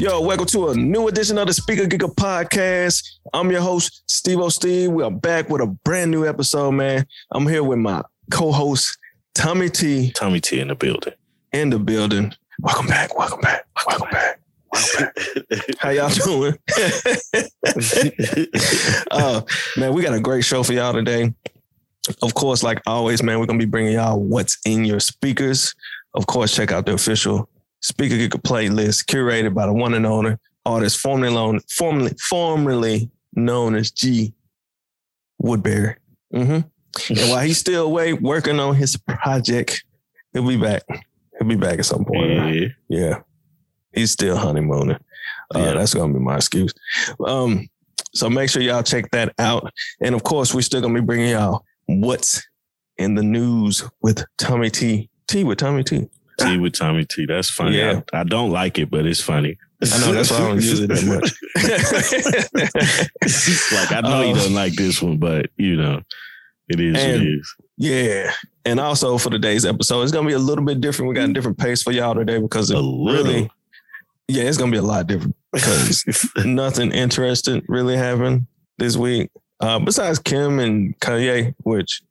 Yo, welcome to a new edition of the Speaker Giga podcast. I'm your host, Steve O. Steve. We are back with a brand new episode, man. I'm here with my co-host, Tommy T, Tommy T in the building. in the building. Welcome back. Welcome back. Welcome back. How y'all doing? uh, man, we got a great show for y'all today. Of course, like always, man, we're gonna be bringing y'all what's in your speakers. Of course, check out the official Speaker Giga playlist curated by the one and only artist formerly known, formerly, formerly known as G Woodbury. hmm And while he's still away working on his project, he'll be back. He'll be back at some point. yeah. Yeah. He's still honeymooning. Uh, Yeah. That's going to be my excuse. Um, so make sure y'all check that out. And of course, we're still going to be bringing y'all what's in the news with Tommy T. T with Tommy T. T with Tommy T. That's funny. Yeah. I, I don't like it, but it's funny. I know that's why I don't use it that much. like I know Um, doesn't like this one, but you know, it is. And- it is. yeah. And also for today's episode, it's going to be a little bit different. We got a different pace for y'all today because it really, yeah, it's going to be a lot different because nothing interesting really happened this week. Uh, besides Kim and Kanye, which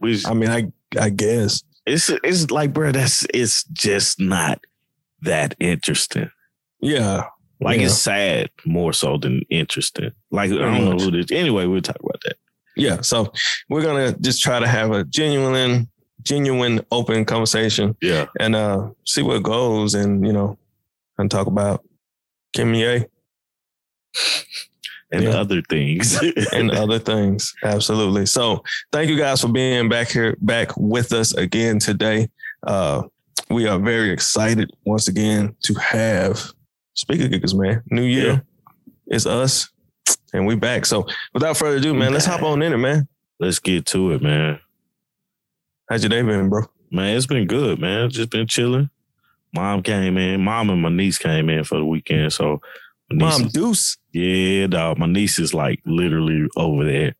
Which- I mean, I I guess. It's it's like, bro, that's it's just not that interesting. Yeah. Like Yeah. it's sad more so than interesting. Like I don't know much. what it is. Anyway, we'll talk about that. Yeah. So we're gonna just try to have a genuine, genuine, open conversation Yeah. and uh see where it goes and you know, and talk about Kim Ye And Yeah. other things. and other things. Absolutely. So thank you guys for being back here, back with us again today. Uh we are very excited once again to have Speaker Giggers, man. New year. Yeah. It's us. And we back. So without further ado, man, let's hop on in it, man. Let's get to it, man. How's your day been, bro? Man, it's been good, man. Just been chilling. Mom came in. Mom and my niece came in for the weekend. So, Mom is- Deuce. yeah, dog. My niece is like literally over there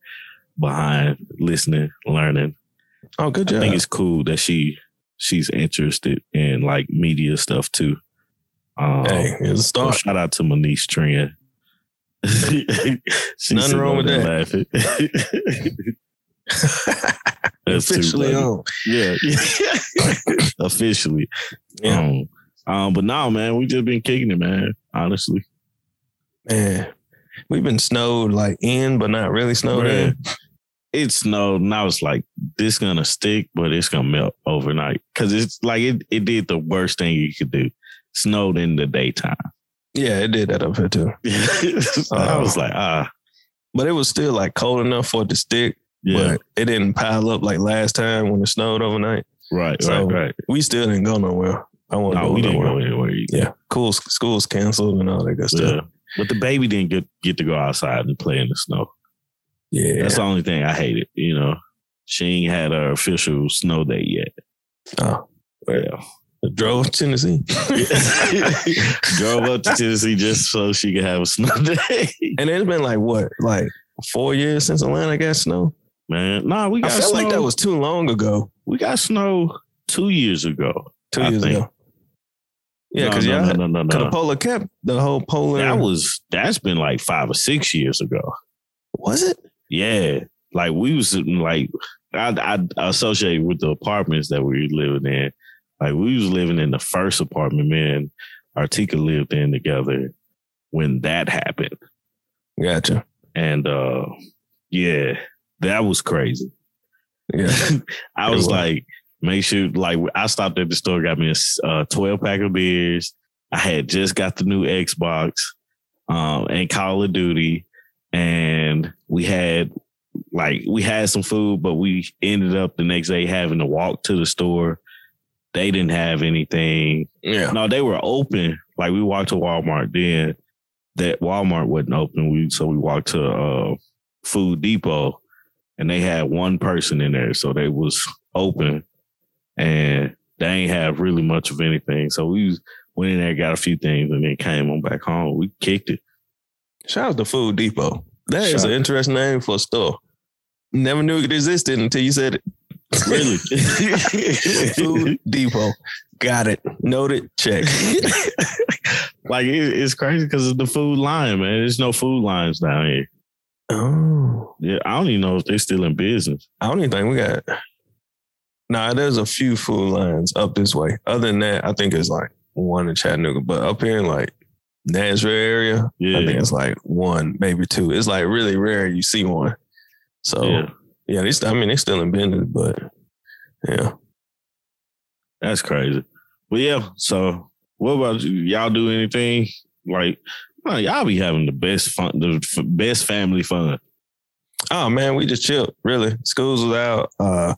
behind, listening, learning. Oh, good job. I think it's cool that she she's interested in like media stuff too. Um, hey, it's a so start. shout out to my niece Trina. She's Nothing wrong with that. Laughing. That's too Officially funny. on. Yeah. Officially. Yeah. Um, um, but now, man, we just been kicking it, man. Honestly. Man, we've been snowed like in, but not really snowed Bruh. in. It snowed and I was like, this gonna stick, but it's gonna melt overnight. Cause it's like it, it did the worst thing you could do. Snowed in the daytime. Yeah, it did that up here too. I was like, ah, But it was still like cold enough for it to stick, yeah, but it didn't pile up like last time when it snowed overnight. right, So, right, right. We still didn't go nowhere. I want to No, go we didn't nowhere. go anywhere. either. Yeah, cool. School's canceled and all that good Yeah. stuff. But the baby didn't get, get to go outside and play in the snow. Yeah. That's the only thing I hated, you know. She ain't had her official snow day yet. Oh, Yeah. drove to Tennessee. Drove up to Tennessee just so she could have a snow day. and it's been like what, like four years since Atlanta got snow. Man, nah, we got I felt snow. like that was too long ago. we got snow two years ago. Two I years think. ago. Yeah, because no, no, no, no, because no. the polar kept the whole polar. That was that's been like five or six years ago. was it? Yeah, like we was like I, I associate with the apartments that we were living in. Like we was living in the first apartment, man. Artika lived in together when that happened, Gotcha. and uh yeah, that was crazy. Yeah. I was was. like, make sure, like, I stopped at the store, got me a uh, 12 pack of beers. I had just got the new Xbox um, and Call of Duty. And we had, like, we had some food, but we ended up the next day having to walk to the store. They didn't have anything. Yeah. No, they were open. Like, we walked to Walmart then. That Walmart wasn't open. We so we walked to uh, Food Depot and they had one person in there, so they was open, and they ain't have really much of anything. So we was, went in there, got a few things, and then came on back home. We kicked it. Shout out to Food Depot. That is Shout- an interesting name for a store. Never knew it existed until you said it. Really, Food Depot. Got it. Noted. Check. like it, it's crazy because of the Food Lion, man. There's no Food Lions down here. Oh, Yeah, I don't even know if they're still in business. I don't even think we got. Nah, there's a few Food Lions up this way. Other than that, I think it's like one in Chattanooga, but up here in like Nashville area, Yeah, I think it's like one, maybe two. It's like really rare you see one. So yeah, yeah, they st- I mean, they still in business, but yeah. that's crazy. But yeah, so what about you? Y'all do anything like? man, y'all be having the best fun, the f- best family fun. Oh man, we just chilled. Really, schools was out. Uh,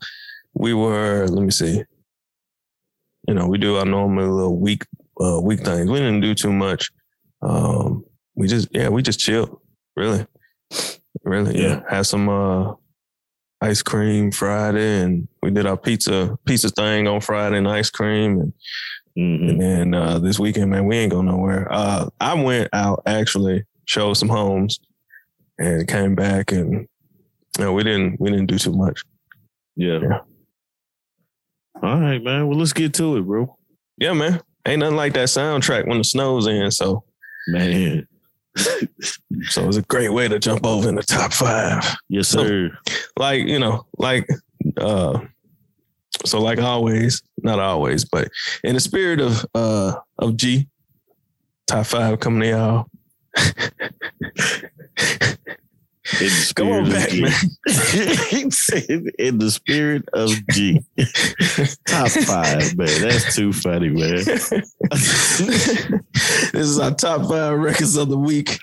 we were. Let me see. You know, we do our normal little week uh, week things. We didn't do too much. Um, we just yeah, we just chilled. Really, really. Yeah, Yeah. had some uh, ice cream Friday, and we did our pizza pizza thing on Friday and ice cream, and Mhm. and then uh, this weekend, man, we ain't going nowhere. Uh, I went out actually, showed some homes, and came back, and you know, we didn't we didn't do too much. Yeah. Yeah. All right, man. Well, let's get to it, bro. Yeah, man, ain't nothing like that soundtrack when the snow's in. So Man. so it's a great way to jump over in the top five. Yes, So- sir. Like you know, like uh, so like always, not always, but in the spirit of uh of G, top five coming to y'all. In the spirit of back, G. man. He said, in the spirit of G. Top five, man. That's too funny, man. this is our top five records of the week.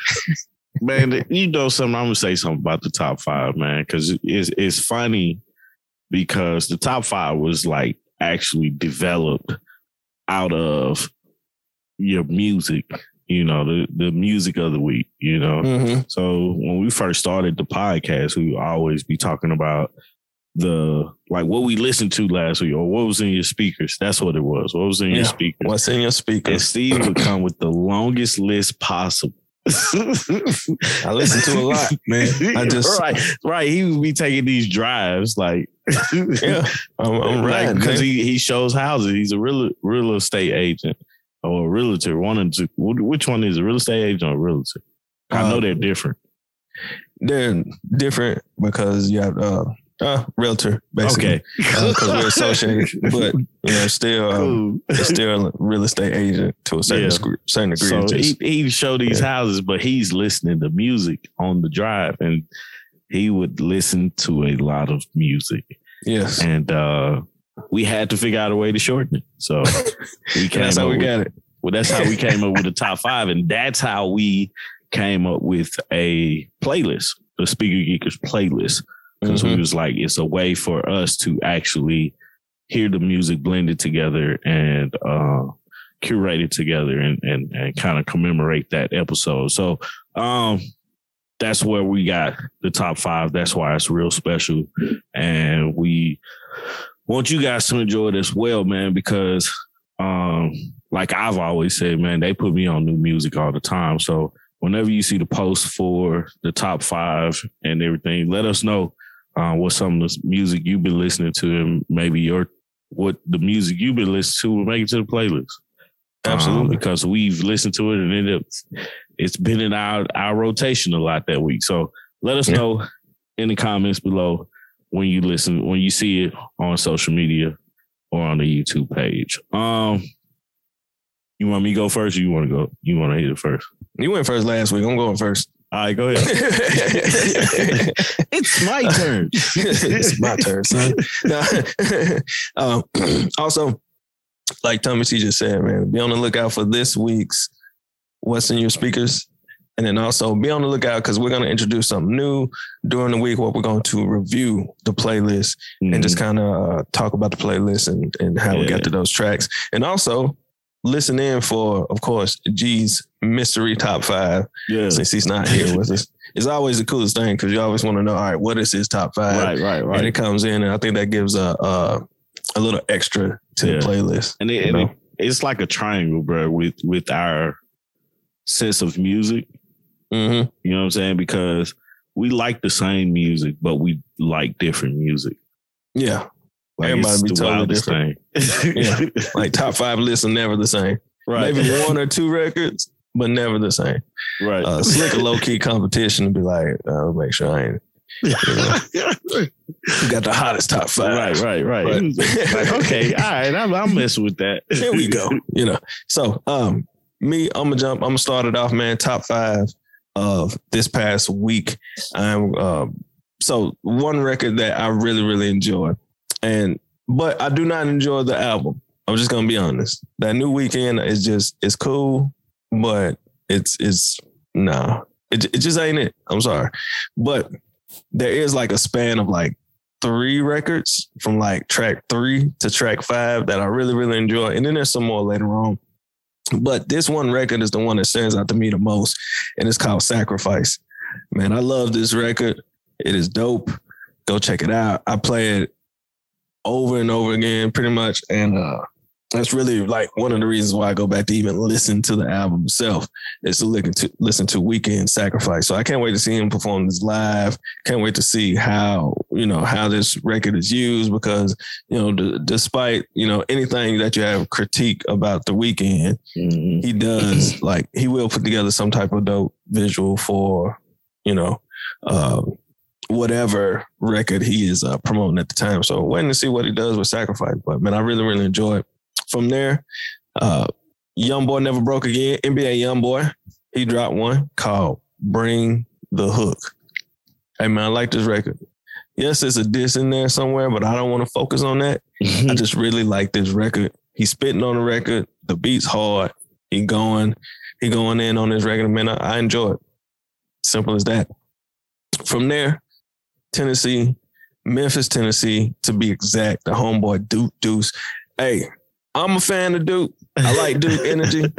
man, you know something. I'm gonna say something about the top five, man, because it's it's funny because the top five was like actually developed out of your music, you know, the the music of the week, you know. Mm-hmm. So when we first started the podcast, we always be talking about the like what we listened to last week or what was in your speakers. That's what it was. What was in your speakers? What's in your And speakers? Steve would come with the longest list possible. I listen to a lot, man. I just right, right. He would be taking these drives, like yeah, I'm, I'm right because he he shows houses. He's a real real estate agent or a realtor. One of the, which one is a real estate agent or a realtor? I know Um, they're different. they're different because you have uh, uh realtor basically Okay, because we're associated, but you know still um, Cool. still a real estate agent to a certain Yeah. degree. Certain degree. So he he show these Yeah. houses, but he's listening to music on the drive, and he would listen to a lot of music. yes, and uh we had to figure out a way to shorten it. So we came that's how we with, got it. well, that's how we came up with the top five, and that's how we came up with a playlist, the Speaker Geekers playlist, because we Mhm. was like, it's a way for us to actually hear the music blended together and uh curate it together and and, and kind of commemorate that episode. So um that's where we got the top five. That's why it's real special. And we want you guys to enjoy it as well, man, because um, like I've always said, man, they put me on new music all the time. So whenever you see the post for the top five and everything, let us know uh, what some of the music you've been listening to and maybe your what the music you've been listening to will make it to the playlist. Um, Absolutely. because we've listened to it and it, it's been in our, our rotation a lot that week. So let us Yeah. know in the comments below when you listen, when you see it on social media or on the YouTube page. Um, you want me to go first or you want to go? You want to hit it first? You went first last week. I'm going first. All right, go ahead. it's my turn. it's my turn, son. um, also, like Tommy T just said, man, be on the lookout for this week's What's in Your Speakers. And then also be on the lookout because we're going to introduce something new during the week where we're going to review the playlist and just kind of uh, talk about the playlist and, and how we got to those tracks. And also listen in for, of course, G's mystery top five yeah, since he's not here with us. It's always the coolest thing because you always want to know, all right, what is his top five? right, right, right. And it comes in, and I think that gives a a, a little extra to Yeah. the playlist. And, it, and it, it's like a triangle, bro, with with our sense of music. Mm-hmm. You know what I'm saying? Because we like the same music, but we like different music. Yeah, Like Everybody be the totally wildest different. thing. Yeah. like top five lists are never the same. right. Maybe one or two records, but never the same. Right. Uh, slick a low key competition to be like, I'll make sure I ain't. You got the hottest top five. right, right, right. But- like, okay, all right, I'm, I'm messing with that. Here we go. You know. So um me, I'm gonna jump, I'm gonna start it off, man. Top five of this past week. I'm um so one record that I really, really enjoy. And but I do not enjoy the album. I'm just gonna be honest. That new Weeknd is just it's cool, but it's it's nah. It, it just ain't it. I'm sorry. But there is like a span of like three records from like track three to track five that I really, really enjoy. And then there's some more later on. But this one record is the one that stands out to me the most, and it's called Sacrifice. Man, I love this record. It is dope. Go check it out. I play it over and over again, pretty much. And uh that's really like one of the reasons why I go back to even listen to the album itself is to listen to listen to Weeknd Sacrifice. So I can't wait to see him perform this live. Can't wait to see how you know how this record is used because you know d- despite you know anything that you have critique about the Weeknd, Mhm. he does like he will put together some type of dope visual for you know uh, whatever record he is uh, promoting at the time. So waiting to see what he does with Sacrifice. But man, I really really enjoy it. From there, uh, YoungBoy Never Broke Again, NBA YoungBoy, he dropped one called Bring the Hook. Hey man, I like this record. Yes, there's a diss in there somewhere, but I don't want to focus on that. I just really like this record. He's spitting on the record. The beat's hard. He going, he going in on this record. Man, I, I enjoy it. Simple as that. From there, Tennessee, Memphis, Tennessee, to be exact, the homeboy Duke Deuce. Hey, I'm a fan of Duke. I like Duke energy.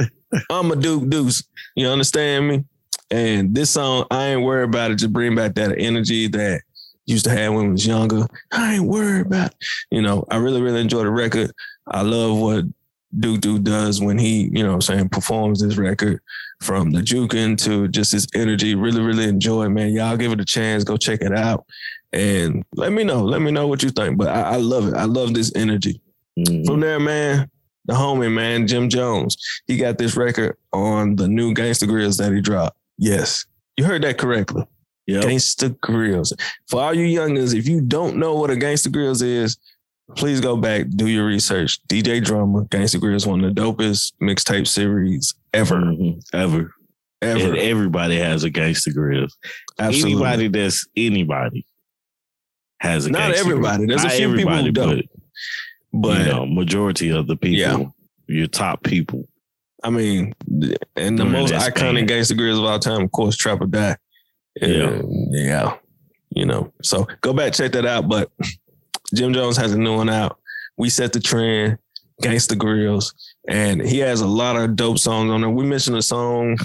I'm a Duke Deuce. You understand me? And this song, I ain't worried about it. Just bring back that energy that used to have when I was younger. I ain't worried about, it. you know, I really, really enjoy the record. I love what Duke Duke does when he, you know what I'm saying, performs this record from the juking to just his energy. Really, really enjoy it, man. Y'all give it a chance. Go check it out. And let me know. Let me know what you think. But I, I love it. I love this energy. Mhm. From there, man, the homie, man, Jim Jones, he got this record on the new Gangsta Grillz that he dropped. Yes, you heard that correctly. Yep. Gangsta Grillz. For all you youngers, if you don't know what a Gangsta Grillz is, please go back, do your research. DJ Drama, Gangsta Grillz, one of the dopest mixtape series ever, Mhm. Ever. ever. And everybody has a gangster grill. Absolutely. Anybody that's anybody has a Not gangsta everybody. There's a Not few people who don't. But, you know, majority of the people, Yeah. your top people. I mean, and the During most iconic Gangsta Grillz of all time, of course, Trap or Die. Yeah. yeah, you know. So go back check that out. But Jim Jones has a new one out. We set the trend, Gangsta Grillz, and he has a lot of dope songs on there. We mentioned a song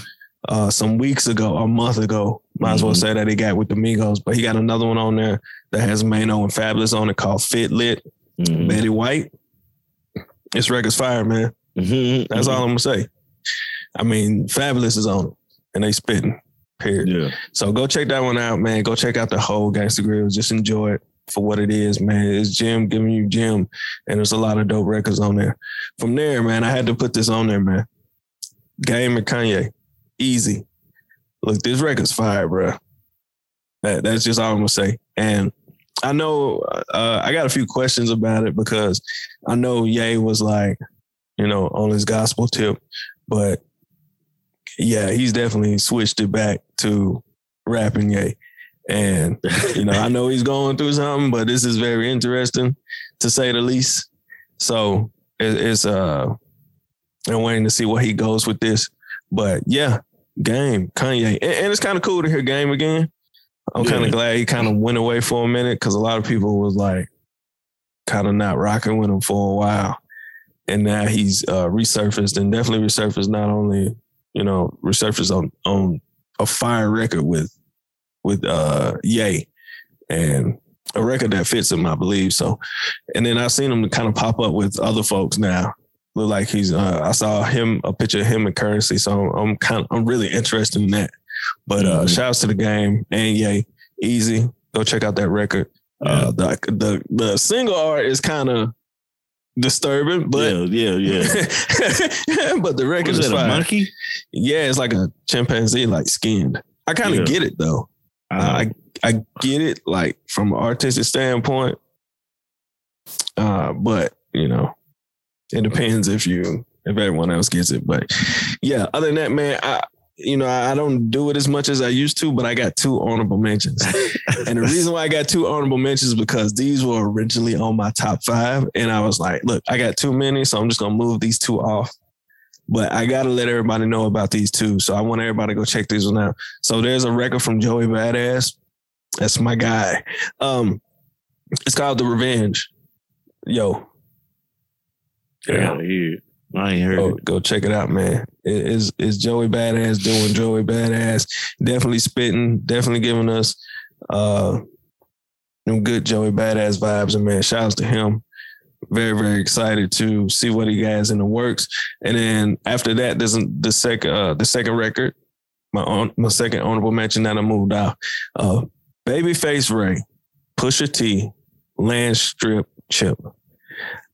uh, some weeks ago, a month ago. Might as well Mhm. say that he got with the Migos, but he got another one on there that has Maino and Fabolous on it called Fit Lit. Mhm. Betty White. This record's fire, man. Mhm. That's all I'm gonna say. I mean, Fabolous is on it, and they spitting. Period. Yeah. So go check that one out, man. Go check out the whole Gangsta Grillz. Just enjoy it for what it is, man. It's Jim giving you Jim, and there's a lot of dope records on there. From there, man, I had to put this on there, man. Game and Kanye, Eazy. Look, this record's fire, bro. That, that's just all I'm gonna say. And I know uh, I got a few questions about it because I know Ye was like, you know, on his gospel tip, but yeah, he's definitely switched it back to rapping Ye. And, you know, I know he's going through something, but this is very interesting to say the least. So it, it's, uh, I'm waiting to see where he goes with this. But yeah, game, Kanye. And, and it's kind of cool to hear game again. I'm kind Yeah. of glad he kind of went away for a minute because a lot of people was like kind of not rocking with him for a while. And now he's uh, resurfaced and definitely resurfaced not only, you know, resurfaced on on a fire record with with uh Ye and a record that fits him, I believe. So and then I've seen him kind of pop up with other folks now. Look like he's uh, I saw him a picture of him in Curren$y. So I'm kind of I'm really interested in that. But uh Mhm. shouts to the game and Ye, Eazy. Go check out that record. Uh the the the single art is kind of disturbing, but yeah, yeah, yeah. but the record is that a fine. monkey? Yeah, it's like a chimpanzee, like skinned. I kind of Yeah. get it though. Uh, I I get it, like from an artistic standpoint. Uh, but you know, it depends if you if everyone else gets it. But yeah, other than that, man, I you know I don't do it as much as I used to, but I got two honorable mentions. And the reason why I got two honorable mentions is because these were originally on my top five. And I was like, look, I got too many, so I'm just gonna move these two off. But I gotta let everybody know about these two. So I want everybody to go check these one out. So there's a record from Joey Badass. That's my guy. Um, it's called The Revenge. Yo. yeah, yeah. I ain't heard Go, it. go check it out, man. It is is Joey Badass doing Joey Badass. Definitely spitting, definitely giving us uh them good Joey Badass vibes. And man, shouts to him. Very, very excited to see what he has in the works. And then after that, there's the second uh the second record, my own my second honorable mention that I moved out. Uh Babyface Ray, Pusha T, Landstrip Chip.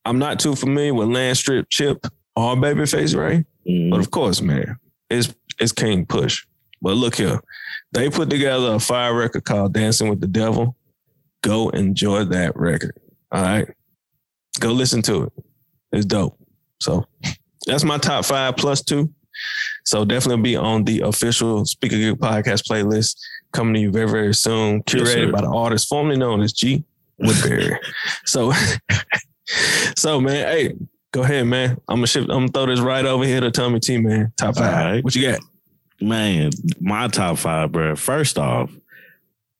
I'm not too familiar with Landstrip Chip or Babyface Ray. Mm. But of course, man, it's it's King Push. But look here, they put together a fire record called "Dancing with the Devil." Go enjoy that record. All right, go listen to it. It's dope. So that's my top five plus two. So definitely be on the official Speaker Geek podcast playlist coming to you very very soon. Curated sir. by the artist formerly known as G Woodbury. so, so man, hey, go ahead, man. I'm gonna shift, I'm gonna throw this right over here to Tommy T, man. Top five. All right. What you got? Man, my top five, bro. First off,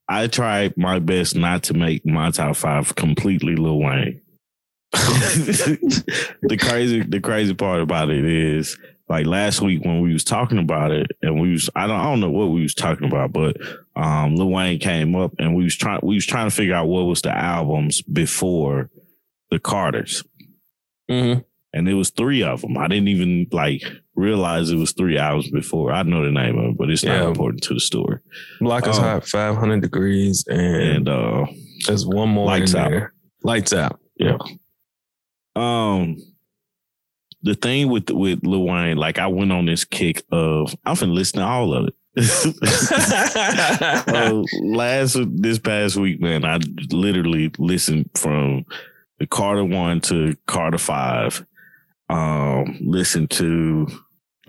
I tried my best not to make my top five completely Lil Wayne. the crazy, the crazy part about it is, like last week when we was talking about it, and we was, I don't, I don't know what we was talking about, but um, Lil Wayne came up, and we was trying, we was trying to figure out what was the albums before the Carters Mm-hmm. and it was three of them. I didn't even like realize it was three albums before. I know the name of it, but it's not important to the story. Block is Oh. hot, 500 degrees, and, And uh there's one more Lights in Out. there. Lights out. Yeah. um the thing with with Lil Wayne, like I went on this kick of I've been listening to all of it. uh, last this past week, man, I literally listened from the Carter one to Carter five. Um, listened to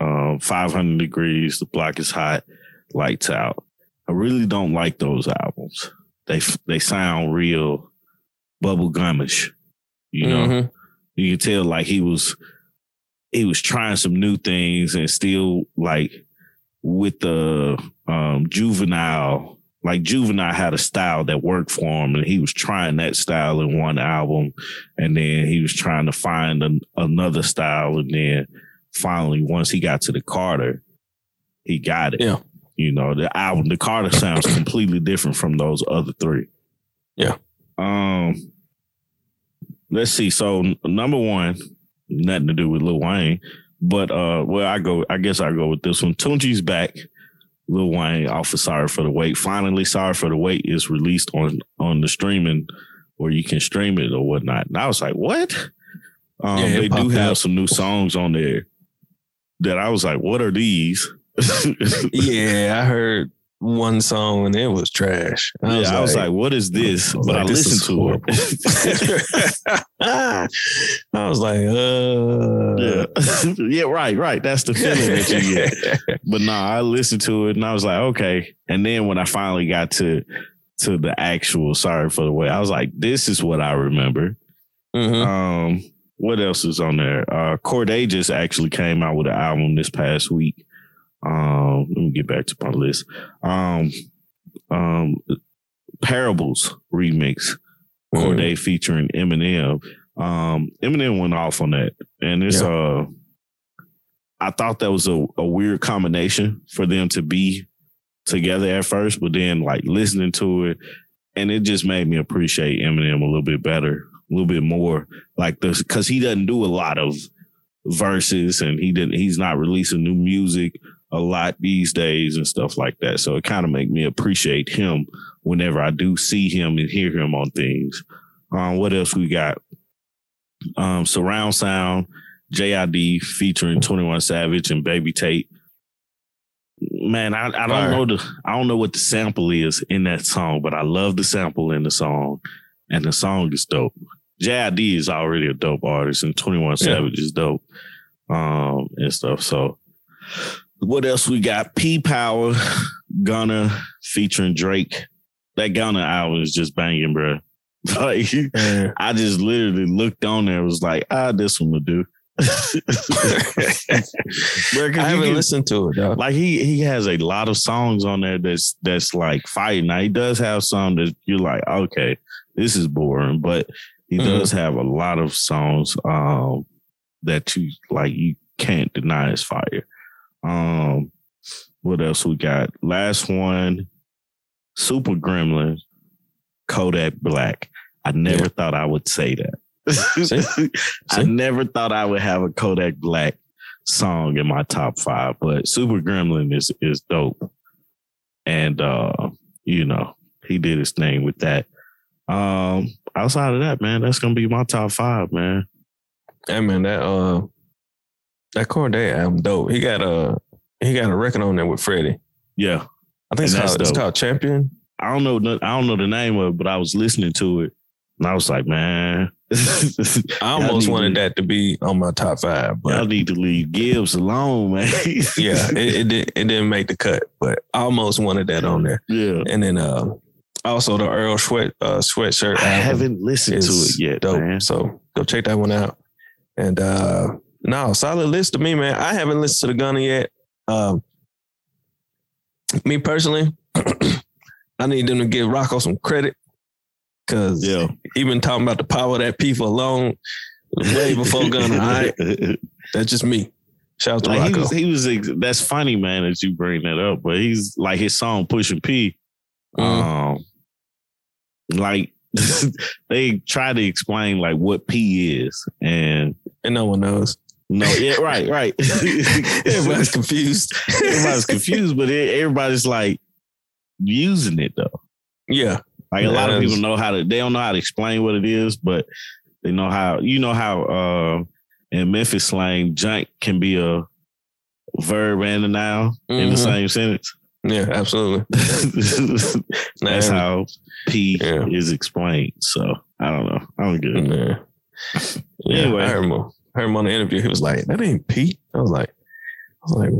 um, 500 degrees. The block is hot. Lights out. I really don't like those albums. They they sound real bubblegumish. You know, Mhm. you can tell like he was he was trying some new things and still like with the um juvenile like juvenile had a style that worked for him and he was trying that style in one album and then he was trying to find an, another style and then finally once he got to the carter he got it. Yeah. you know the album the carter sounds completely different from those other three. Yeah. um let's see. So number one nothing to do with lil wayne but uh well i go i guess i go with this one. Tunechi's back Lil Wayne off of Sorry for the Wait. Finally, Sorry for the Wait is released on on the streaming where you can stream it or whatnot. And I was like, what? Um, Yeah, they do have up. some new songs on there that I was like, what are these? Yeah, I heard one song and it was trash. I was, yeah, I was like, what is this? I but like, I this listened to it. I was like, uh, yeah. yeah, right, right. That's the feeling that you get. But no, I listened to it and I was like, okay. And then when I finally got to to the actual sorry for the way, I was like, this is what I remember. Mhm. Um, what else is on there? Uh Cordae just actually came out with an album this past week. Um, let me get back to my list. Um, um, Parables remix. Cordae featuring Eminem. Um, Eminem went off on that, and it's uh, I thought that was a, a weird combination for them to be together at first, but then like listening to it, and it just made me appreciate Eminem a little bit better, a little bit more. Like this, because he doesn't do a lot of verses, and he didn't. He's not releasing new music a lot these days and stuff like that. So it kind of make me appreciate him whenever I do see him and hear him on things. Um, what else we got? Um, surround sound, JID featuring 21 Savage and Baby Tate. Man, I, I don't Fire. know the I don't know what the sample is in that song, but I love the sample in the song, and the song is dope. JID is already a dope artist, and 21 Savage is dope, um, and stuff. So, what else we got? P Power, Gunna featuring Drake. That Gunna album is just banging, bro. Like, I just literally looked on there, and was like, ah, this one will do. Bro, I haven't can- listened to it, though. like he he has a lot of songs on there that's that's like fighting. Now he does have some that you're like, okay, this is boring, but he Mhm. does have a lot of songs um that you like you can't deny is fire. Um what else we got? Last one, Super Gremlin, Kodak Black. I never Yeah. thought I would say that. See? I never thought I would have a Kodak Black song in my top five, but Super Gremlin is is dope. And uh, you know, he did his thing with that. Um, outside of that, man, that's gonna be my top five, man. Hey man, that uh that Cordae album dope. He got a he got a record on there with Freddie. Yeah. I think it's called, it's called Champion. I don't know I don't know the name of it, but I was listening to it and I was like, man. I almost wanted to- that to be on my top five, Y'all but need to leave Gibbs alone, man. yeah, it, it did it didn't make the cut, but I almost wanted that on there. yeah. And then uh also the Earl Sweat uh sweatshirt I haven't listened to it yet, dope. man. So go check that one out. And uh no, solid list to me, man. I haven't listened to the Gunna yet. Um me personally, I need them to give Rocco some credit. Cause Yeah. he been talking about the power of that P for long way before Gunna. All right. That's just me. Shout out to Like he was, he was. That's funny, man, that you bring that up. But he's like his song "Pushing P." Mhm. Um, like they try to explain like what P is, and and no one knows. No, yeah, right, right. Everybody's confused. everybody's confused, but it, everybody's like using it though. yeah. Like a lot of people know how to. They don't know how to explain what it is, but they know how. You know how uh, in Memphis slang, "junk" can be a verb and a noun in the Mhm. same sentence. Yeah, absolutely. That's Nah, how P Yeah. is explained. So I don't know. I'm good. Yeah. yeah Anyway. Heard him, on- heard him on the interview. He was like, "That ain't Pete." I was like, "I was like,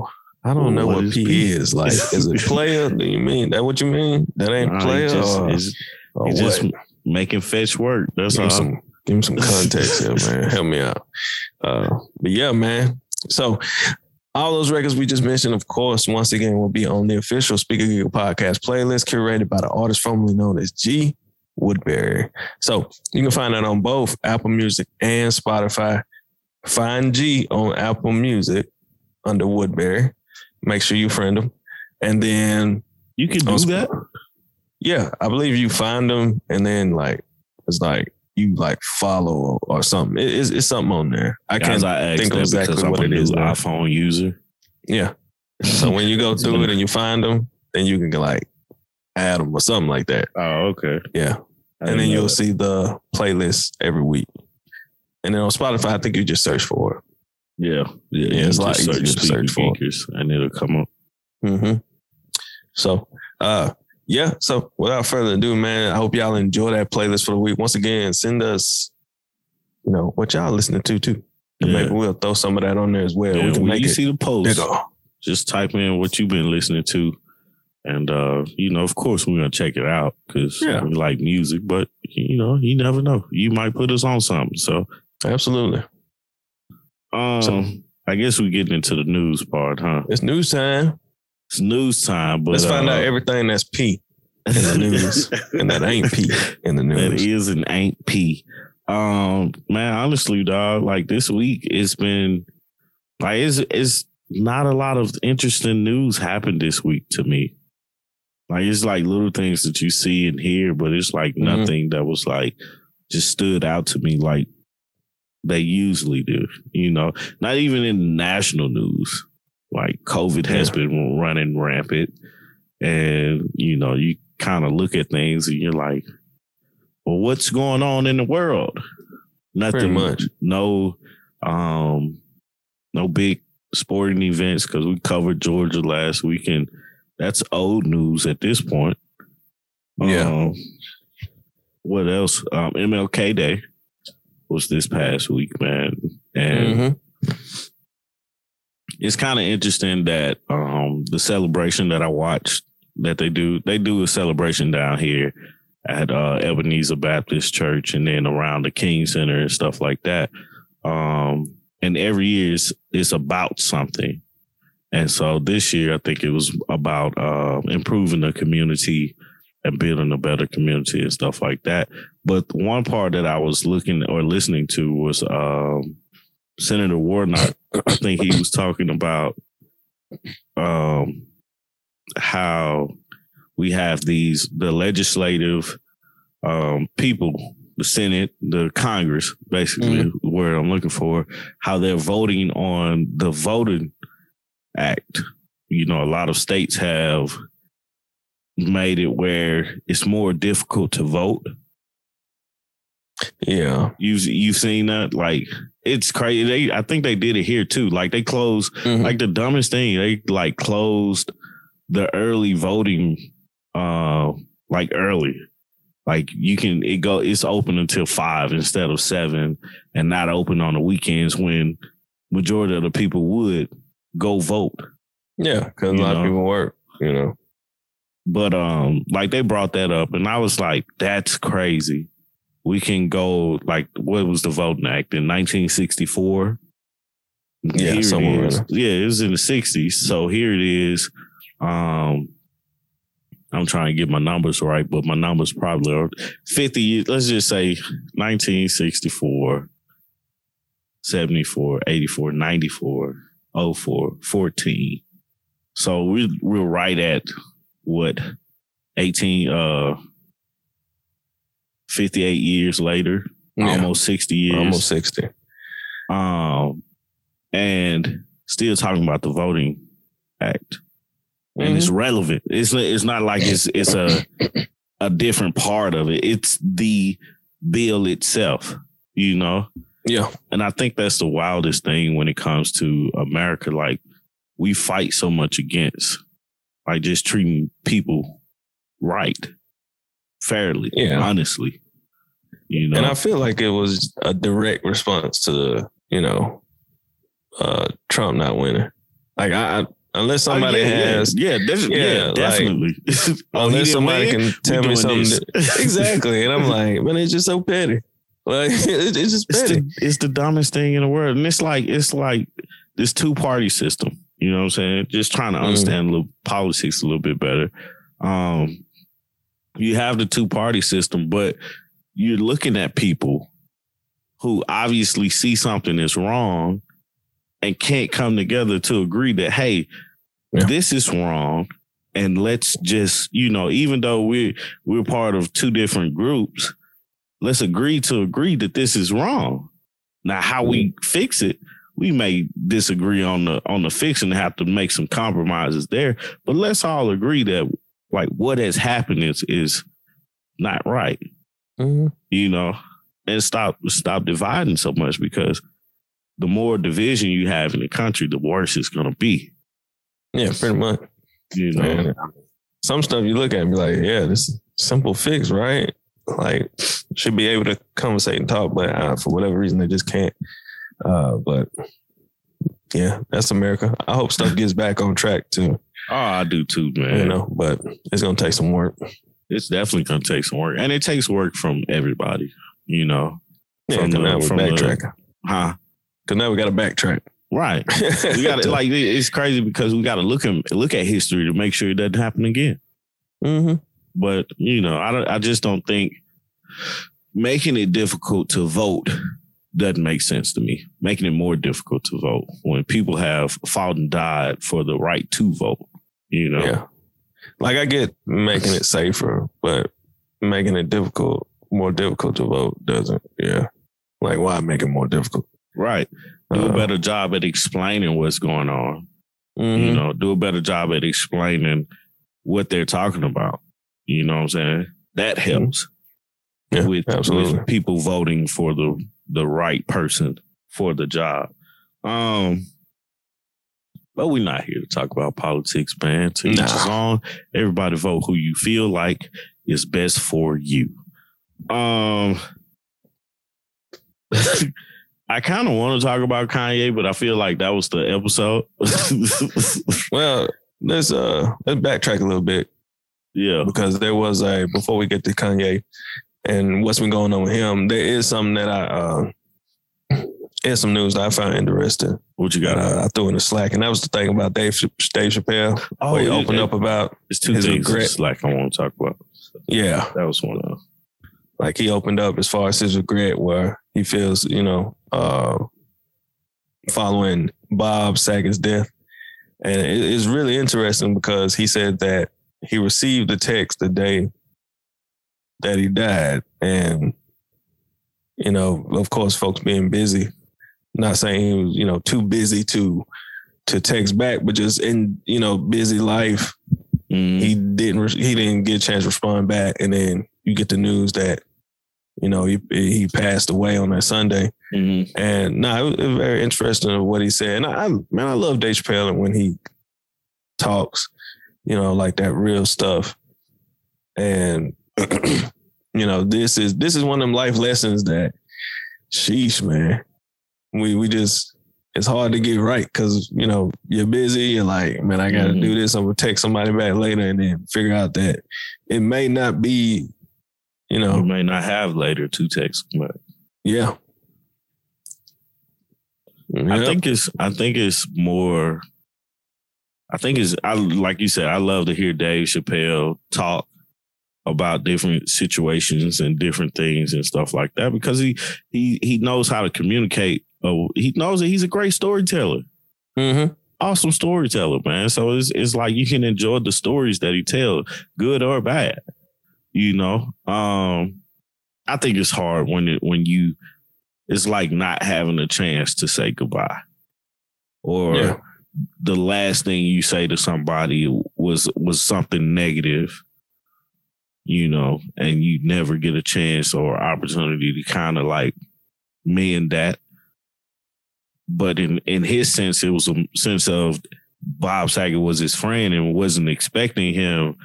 I don't know What what is P P? is. Like, is it player? Do you mean that? What you mean? That ain't Nah, he player? just, or, he's- or he what? just making fetch work. That's give all. him some give him some context here, man. Help me out. Uh, but yeah, man. So all those records we just mentioned, of course, once again, will be on the official Speaker Giggle podcast playlist curated by the artist formerly known as G Woodbury. So you can find that on both Apple Music and Spotify. Find G on Apple Music under Woodbury. Make sure you friend him. And then you can do that. yeah, I believe you find them and then like it's like you like follow or something. It- it's, it's something on there. I Guys, can't. I think of exactly what it is now. iPhone user. Yeah. So when you go through it and you find them, then you can like add them or something like that. Oh, okay. Yeah, I and then you'll that. see the playlist every week. And then on Spotify, I think you just search for it. Yeah, yeah. Yeah, it's a just lot easier to Speaker search for. Geekers, and it'll come up. Mm-hmm. So, uh, yeah. So, without further ado, man, I hope y'all enjoy that playlist for the week. Once again, send us, you know, what y'all listening to too. And Yeah. maybe we'll throw some of that on there as well. Yeah, we can when make you it see the post, bigger. just type in what you've been listening to. And uh, you know, of course, we're gonna check it out because Yeah. we like music. But you know, you never know. You might put us on something. So, Absolutely. um, So- I guess we're getting into the news part, huh? It's news time. It's news time. But Let's find uh, out everything that's P in the news and that ain't P in the news. is an ain't P. Um, man, honestly, dog, like this week, it's been like it's it's not a lot of interesting news happened this week to me. Like it's like little things that you see and hear, but it's like Mhm. nothing that was like just stood out to me like they usually do. You know, not even in national news. Like COVID has Yeah. been running rampant, and you know you kind of look at things and you're like, well, what's going on in the world? Nothing much. No, um, no big sporting events because we covered Georgia last week, and that's old news at this point. Yeah. Um, what else? Um, MLK Day was this past week, man, and Mhm. it's kind of interesting that um the celebration that I watched that they do they do a celebration down here at uh Ebenezer Baptist Church and then around the King Center and stuff like that. Um and every year it's, it's about something. And so this year I think it was about uh improving the community and building a better community and stuff like that. But one part that I was looking or listening to was um Senator Warnock I think he was talking about um, how we have these the legislative um, people, the Senate, the Congress, basically the word I'm looking for, how they're voting on the voting act. You know, a lot of states have made it where it's more difficult to vote. Yeah. You've you've seen that, like it's crazy. They, I think they did it here too. Like they closed Mhm. like the dumbest thing they like closed the early voting uh like early like you can it go it's open until five instead of seven and not open on the weekends when majority of the people would go vote yeah, because a lot know. of people work. You know. but um like they brought that up and i was like that's crazy we can go like what was the voting act in 1964 Yeah, Here it somewhere. Yeah, it was in the 60s. So here it is. Um, I'm trying to get my numbers right, but my numbers probably are 50. Let's just say 1964, 74, 84, 94, 04, 14. So we, we're right at what 18, uh, 58 years later, Yeah. almost 60 years. Almost 60. Um, and still talking about the voting act, and Mm-hmm. it's relevant. It's it's not like it's it's a a different part of it. It's the bill itself, you know. Yeah. And I think that's the wildest thing when it comes to America. Like we fight so much against, like just treating people right, fairly, Yeah. honestly. You know, And I feel like it was a direct response to the, you know, uh Trump not winning. Like I, I unless Oh, somebody yeah, yeah. has yeah, Yeah, yeah, like, definitely. Oh, unless somebody win? can tell me something that- exactly. And I'm like, man, it's just so petty. Like it's it's just it's petty. the, it's the dumbest thing in the world. And it's like it's like this two party system. You know what I'm saying? Just trying to Mhm. understand a little politics a little bit better. Um you have the two party system, but you're looking at people who obviously see something that's wrong and can't come together to agree that, hey, Yeah. this is wrong. And let's just, you know, even though we're we're part of two different groups, let's agree to agree that this is wrong. Now, how we mm-hmm. fix it, we may disagree on the on the fix and have to make some compromises there. But let's all agree that like what has happened is is not right, Mhm. you know, and stop stop dividing so much because the more division you have in the country, the worse it's gonna be. Yeah, pretty much. You know, Man, some stuff you look at and be like, yeah, this simple fix, right? Like, should be able to conversate and talk, but uh, for whatever reason, they just can't. Uh, but yeah, that's America. I hope stuff gets back on track too, oh, I do too, man. you know, but it's going to take some work. It's definitely gonna take some work, and it takes work from everybody. You know, Yeah, From the- now we're from the- huh? Because now we got to backtrack. Right. We got to like it's crazy because we got to look at look at history to make sure it doesn't happen again. hmm But you know, I don't. I just don't think making it difficult to vote doesn't make sense to me. Making it more difficult to vote when people have fought and died for the right to vote. You know. Yeah. Like I get making it safer, but making it difficult, more difficult to vote doesn't. Yeah. Like why make it more difficult? Right. Do a Uh, better job at explaining what's going on. mhm. You know, do a better job at explaining what they're talking about. You know what I'm saying? That helps Yeah, with, absolutely. with people voting for the the right person for the job. Um, but we're not here to talk about politics, man. To each Nah. his own. Everybody vote who you feel like is best for you. Um, I kind of want to talk about Kanye, but I feel like that was the episode. Well, let's uh let's backtrack a little bit yeah. because there was a before we get to Kanye and what's been going on with him. There is something that I uh there's some news that I found interesting. What you got? uh, I threw in the slack, and that was the thing about Dave Dave Chappelle. oh, he opened up about It's two his things regret. it's like I want to talk about. yeah, That was one of them. like he opened up as far as his regret, where he feels you know uh following Bob Saget's death, and it, it's really interesting because he said that he received the text the day that he died, and you know, of course, folks being busy. Not saying he was, you know, too busy to to text back, but just in you know busy life, Mhm. he didn't re- he didn't get a chance to respond back, and then you get the news that you know he he passed away on that Sunday. Mhm. And no, it, was, it was very interesting of what he said. And I, I man, I love Dave Chappelle and when he talks, you know, like that real stuff. And you know, this is this is one of them life lessons that, sheesh, man, we we just it's hard to get right because you know you're busy. You're like, man, I got to Mhm. do this. I'm gonna text somebody back later, and then figure out that it may not be, you You know, may not have later to text, but yeah. I think it's I think it's more I think it's I like you said, I love to hear Dave Chappelle talk about different situations and different things and stuff like that because he he he knows how to communicate. Oh, he knows that he's a great storyteller. Mm-hmm. Awesome storyteller, man. So it's it's like you can enjoy the stories that he tells, good or bad. You know, um, I think it's hard when it when you it's like not having a chance to say goodbye, or Yeah. the last thing you say to somebody was was something negative, you know, and you never get a chance or opportunity to kind of like mend that. But in in his sense, it was a sense of Bob Saget was his friend and wasn't expecting him.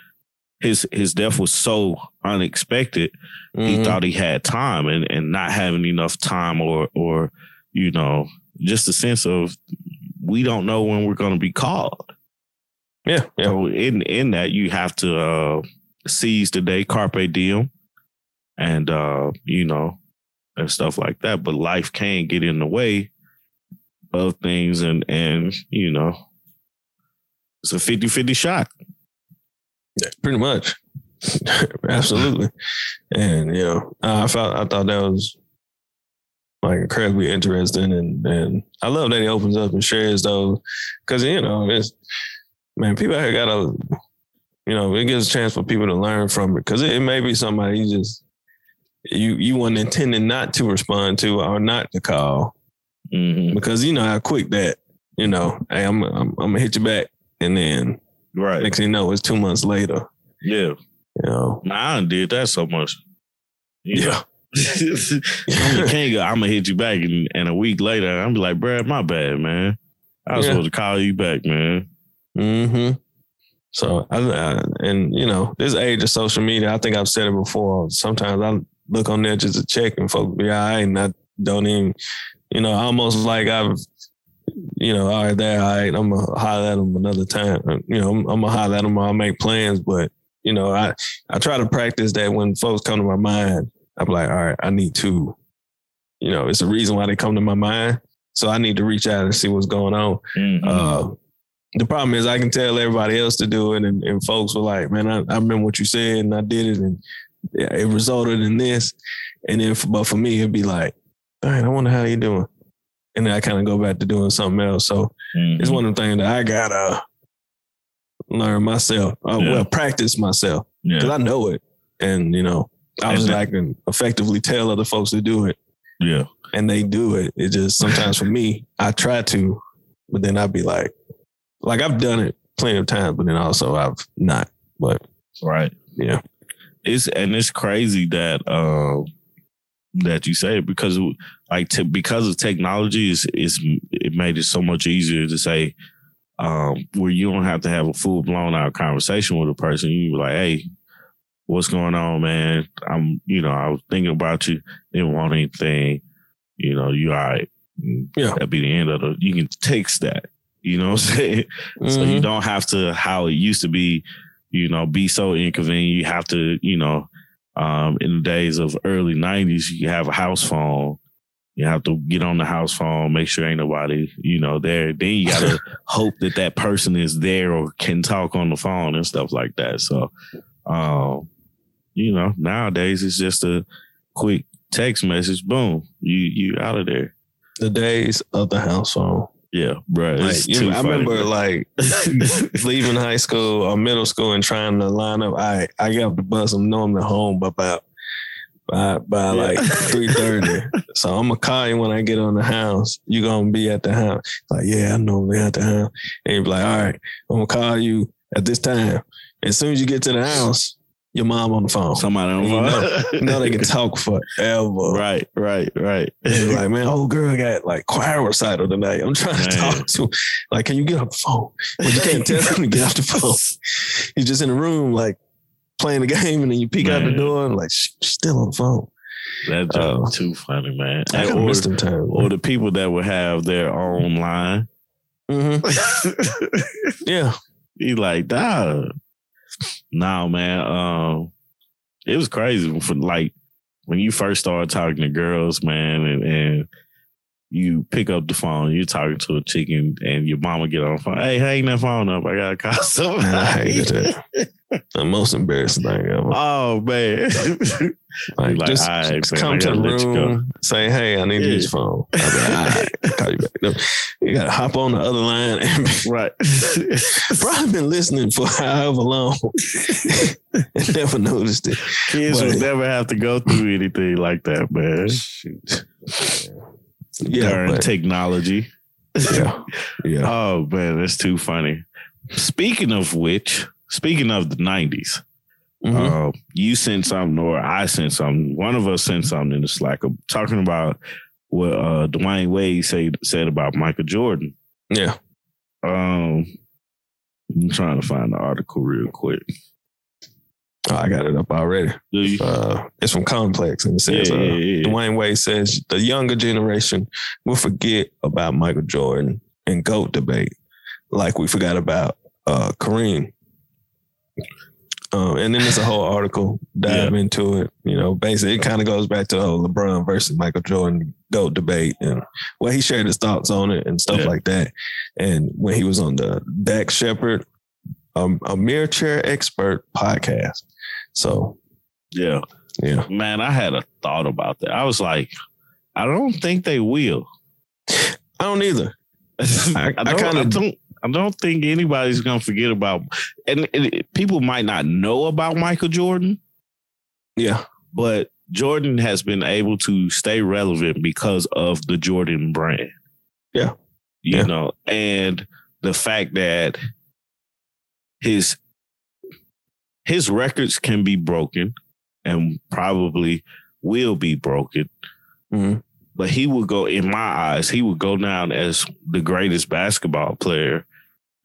His his death was so unexpected he Mhm. thought he had time and, and not having enough time or or you know just a sense of we don't know when we're going to be called yeah, yeah. so in in that you have to uh seize the day carpe diem and uh you know and stuff like that but life can get in the way of things and and you know it's a 50-50 shot pretty much. Absolutely. And you know, I felt I thought that was like incredibly interesting and and I love that he opens up and shares those because you know it's man people here gotta you know it gives a chance for people to learn from it because it, it may be somebody you just you you weren't intending not to respond to or not to call Mhm. because you know how quick that you know hey I'm I'm, I'm gonna hit you back and then right next thing you know it's two months later yeah you know Nah, I done did that so much. You yeah. I'm the king. of- I'm gonna hit you back, and, and a week later, I'm be like, "Brad, my bad, man. I was Yeah. supposed to call you back, man." hmm So, I, I, and you know, this age of social media, I think I've said it before. Sometimes I look on there just to check, and folks be all right, and I don't even, you know, almost like I've, you know, all right, there, all right, I'm gonna holler at them another time. You know, I'm, I'm gonna holler at them. I'll make plans, but you know, I I try to practice that when folks come to my mind. I'm like, all right, I need to, you know, it's a reason why they come to my mind. So I need to reach out and see what's going on. Mhm. Uh, the problem is I can tell everybody else to do it, and, and folks were like, "Man, I, I remember what you said, and I did it, and yeah, it resulted in this." And then, but for me, it'd be like, "All right, I wonder how you doing," and then I kind of go back to doing something else. So Mhm. it's one of the things that I gotta learn myself. Uh, Yeah. Well, practice myself because yeah, I know it, and you know, obviously I can effectively tell other folks to do it, yeah, and they do it. It just sometimes for me, I try to, but then I'd be like, like I've done it plenty of times, but then also I've not. But right. yeah, It's and it's crazy that um that you say because like to because of technology is is it made it so much easier to say um where you don't have to have a full blown out conversation with a person. You be like, hey, what's going on, man? I'm you know, I was thinking about you, didn't want anything, you know, you all right. Yeah. That'd be the end of the you can text that. You know what I'm saying? So you Mhm. don't have to how it used to be, you know, be so inconvenient. You have to, you know, um, in the days of early nineties, you have a house phone. You have to get on the house phone, make sure ain't nobody, you know, there. Then you gotta hope that that person is there or can talk on the phone and stuff like that. So, um, you know, nowadays it's just a quick text message. Boom, you you out of there. the days of the house phone. Yeah, right. Like, you know, I remember like leaving high school or middle school and trying to line up. I I get up the bus. I'm normally home by about by by Yeah. like three thirty. so I'm gonna call you when I get on the house. You gonna be at the house? Like yeah, I normally at the house. And you be like, all right, I'm gonna call you at this time. As soon as you get to the house, your mom on the phone. Somebody on the phone. You know they can talk forever. Right, right, right. You're like, man, old girl got like choir recital tonight. I'm trying to talk to him. Like, can you get off the phone? But you can't tell him to get off the phone. He's just in the room, like playing the game, and then you peek out the door and like, still on the phone. That's just too funny, man. I And kind of or, missed them times. or the people that would have their own line. hmm Yeah. He like, dog. Nah, man. Um, it was crazy for like when you first started talking to girls, man, and, and you pick up the phone, you're talking to a chicken, and your mama get on the phone. Hey, hang that phone up. I gotta call somebody. I hated that. The most embarrassing thing ever. Oh man. Like, like, just, right, just man, come to the gotta let you go. room, say, hey, I need to use your phone. I'll be like, all right, call you back. No, you got to hop on the other line and be right. probably been listening for however long and never noticed it. Kids But- would never have to go through anything like that, man. Yeah, Current but- technology. Yeah. Yeah. Oh man, that's too funny. Speaking of which, speaking of the nineties, Mhm. uh, you sent something or I sent something. One of us sent something in the Slack of talking about what uh, Dwyane Wade say, said about Michael Jordan. yeah. Um, I'm trying to find the article real quick. Oh, I got it up already. Uh, it's from Complex and it yeah, says, yeah, uh. Dwyane Wade says the younger generation will forget about Michael Jordan and GOAT debate like we forgot about uh, Kareem. Um, and then there's a whole article dive into it. You know, basically it kind of goes back to the whole LeBron versus Michael Jordan GOAT debate and well, he shared his thoughts on it and stuff Yeah. like that. And when he was on the Dax Shepard, um, a mere chair expert podcast. So yeah. yeah, Man, I had a thought about that. I was like, I don't think they will. I don't either. I, I don't, kinda- don't. I don't think anybody's gonna forget about. And, and people might not know about Michael Jordan, Yeah, but Jordan has been able to stay relevant because of the Jordan brand. Yeah. you Yeah. know, and the fact that his his records can be broken and probably will be broken Mhm. But he would go in my eyes he would go down as the greatest basketball player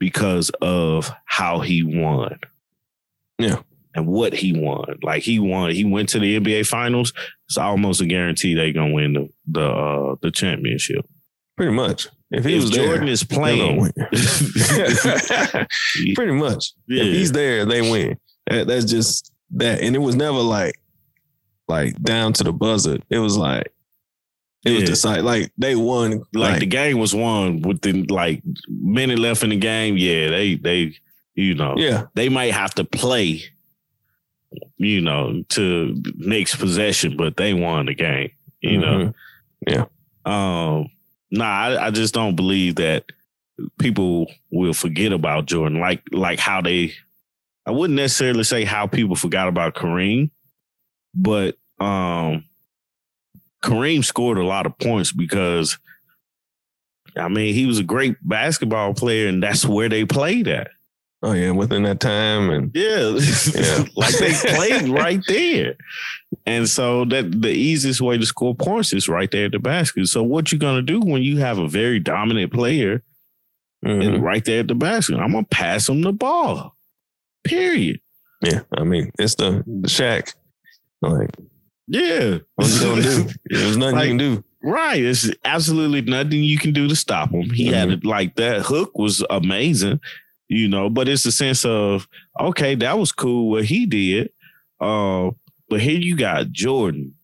because of how he won Yeah. and what he won like he won he went to the nba finals it's almost a guarantee they're gonna win the the uh the championship pretty much. If he if was jordan there, is playing pretty much. Yeah. If he's there, they win. That- That's just that. And it was never like like down to the buzzer. It was like it was Yeah. just like like they won. like, Like, the game was won within like minute left in the game yeah they they you know yeah, they might have to play, you know, to next possession, but they won the game. You know, yeah. um, nah, I, I just don't believe that people will forget about Jordan like like how they. I wouldn't necessarily say how people forgot about Kareem, but um, Kareem scored a lot of points because. I mean, he was a great basketball player, and that's where they played at. Oh yeah, within that time and Yeah. Yeah. like they played right there. And so that the easiest way to score points is right there at the basket. So what you gonna do when you have a very dominant player Mhm. and right there at the basket? I'm gonna pass him the ball. Period. Yeah, I mean, it's the the Shaq. Like, Yeah. what you gonna do? There's nothing Like- you can do. Right. It's absolutely nothing you can do to stop him. He had Mhm. it like that hook was amazing, you know, but it's a sense of, okay, that was cool what he did. Uh, but here you got Jordan,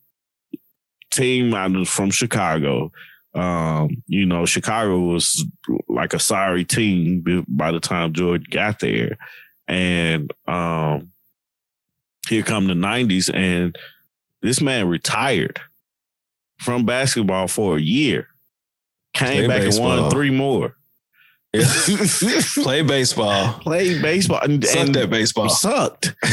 team out of, from Chicago. Um, you know, Chicago was like a sorry team by the time Jordan got there. And um here come the 90s, and this man retired from basketball for a year. Came Play back and won three more. Yeah. Play baseball. Played baseball and, Suck and that baseball. sucked.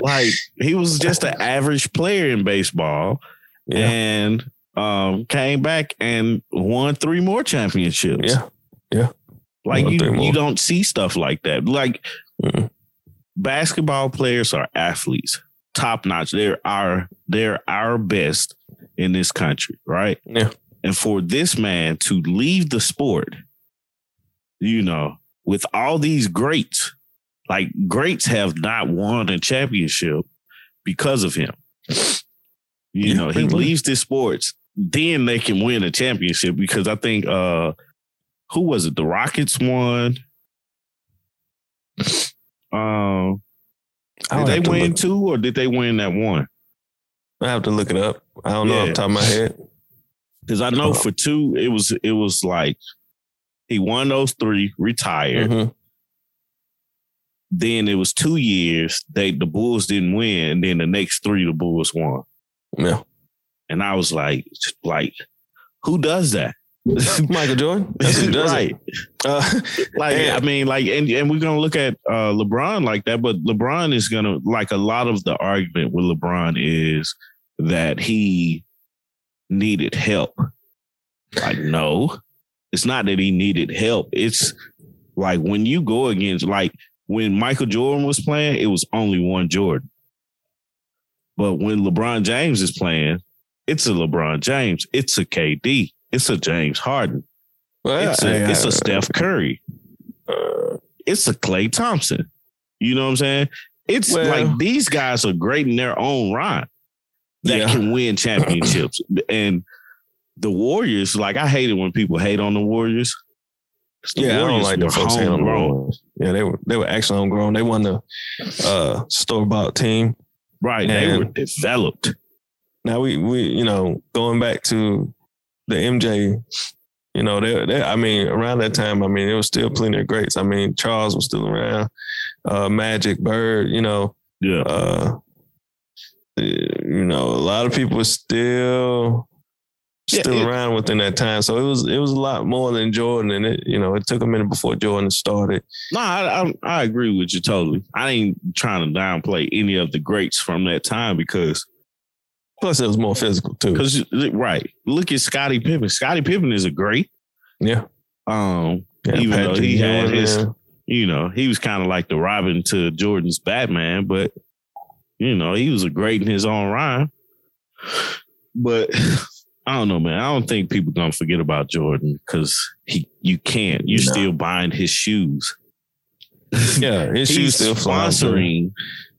Like he was just an average player in baseball, yeah. and um, came back and won three more championships. Yeah. Yeah. Like Won you, you don't see stuff like that. Like Mm. basketball players are athletes, top notch. They're our they're our best in this country, right? Yeah. And for this man to leave the sport, you know, with all these greats, like greats have not won a championship because of him. You know, he leaves the sports, then they can win a championship because I think uh who was it? The Rockets won. Um, did they to win look- two or did they win that one? I have to look it up. I don't know off Yeah. the top of my head. Because I know Oh. for two, it was it was like he won those three, retired. Mhm. Then it was two years. They the Bulls didn't win, and then the next three the Bulls won. Yeah. And I was like, like, who does that? Michael Jordan. That's who does right. it. Uh, Like Yeah. I mean, like, and and we're gonna look at uh, LeBron like that, but LeBron is gonna like a lot of the argument with LeBron is that he needed help. Like, no, it's not that he needed help. It's like when you go against like when Michael Jordan was playing, it was only one Jordan. But when LeBron James is playing, it's a LeBron James, it's a KD, it's a James Harden. well, It's a, I- it's I- a Steph Curry. uh, It's a Klay Thompson. You know what I'm saying? It's Well- like these guys are great in their own right that Yeah. can win championships. and the Warriors, like I hate it when people hate on the Warriors. The yeah, I don't like the folks on the homegrown. Yeah, they were they were actually homegrown. They won the uh, store bought team. Right. They were developed. Now we we you know going back to the MJ, you know they, they I mean around that time I mean there was still plenty of greats. I mean Charles was still around, uh, Magic Bird, you know, Yeah. uh, you know a lot of people were still Yeah, still it- around within that time. So it was it was a lot more than Jordan, and it you know it took a minute before Jordan started. No, I, I I agree with you totally. I ain't trying to downplay any of the greats from that time because Plus it was more physical too. because right. Look at Scottie Pippen. Scottie Pippen is a great. Yeah, Um, yeah Even though he had Ewing, his- you know, he was kind of like the Robin to Jordan's Batman, but you know, he was a great in his own right. But I don't know, man. I don't think people gonna forget about Jordan because he you can't. You No. still buying his shoes. yeah, his shoes still sponsoring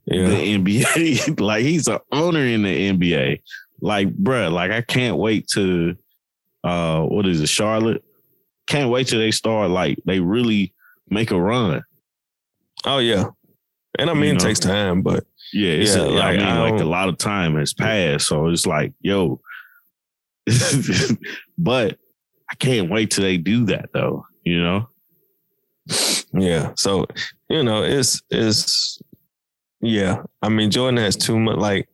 Yeah, the NBA. like he's an owner in the NBA. Like, bruh, like I can't wait to uh what is it, Charlotte? Can't wait till they start like they really make a run. oh yeah, and I mean You it takes time, but Yeah, it's Yeah, a, like, I mean, I like a lot of time has passed, so it's like, yo, but I can't wait till they do that, though. You know, Yeah. So, you know, it's it's yeah. I mean, Jordan has too much like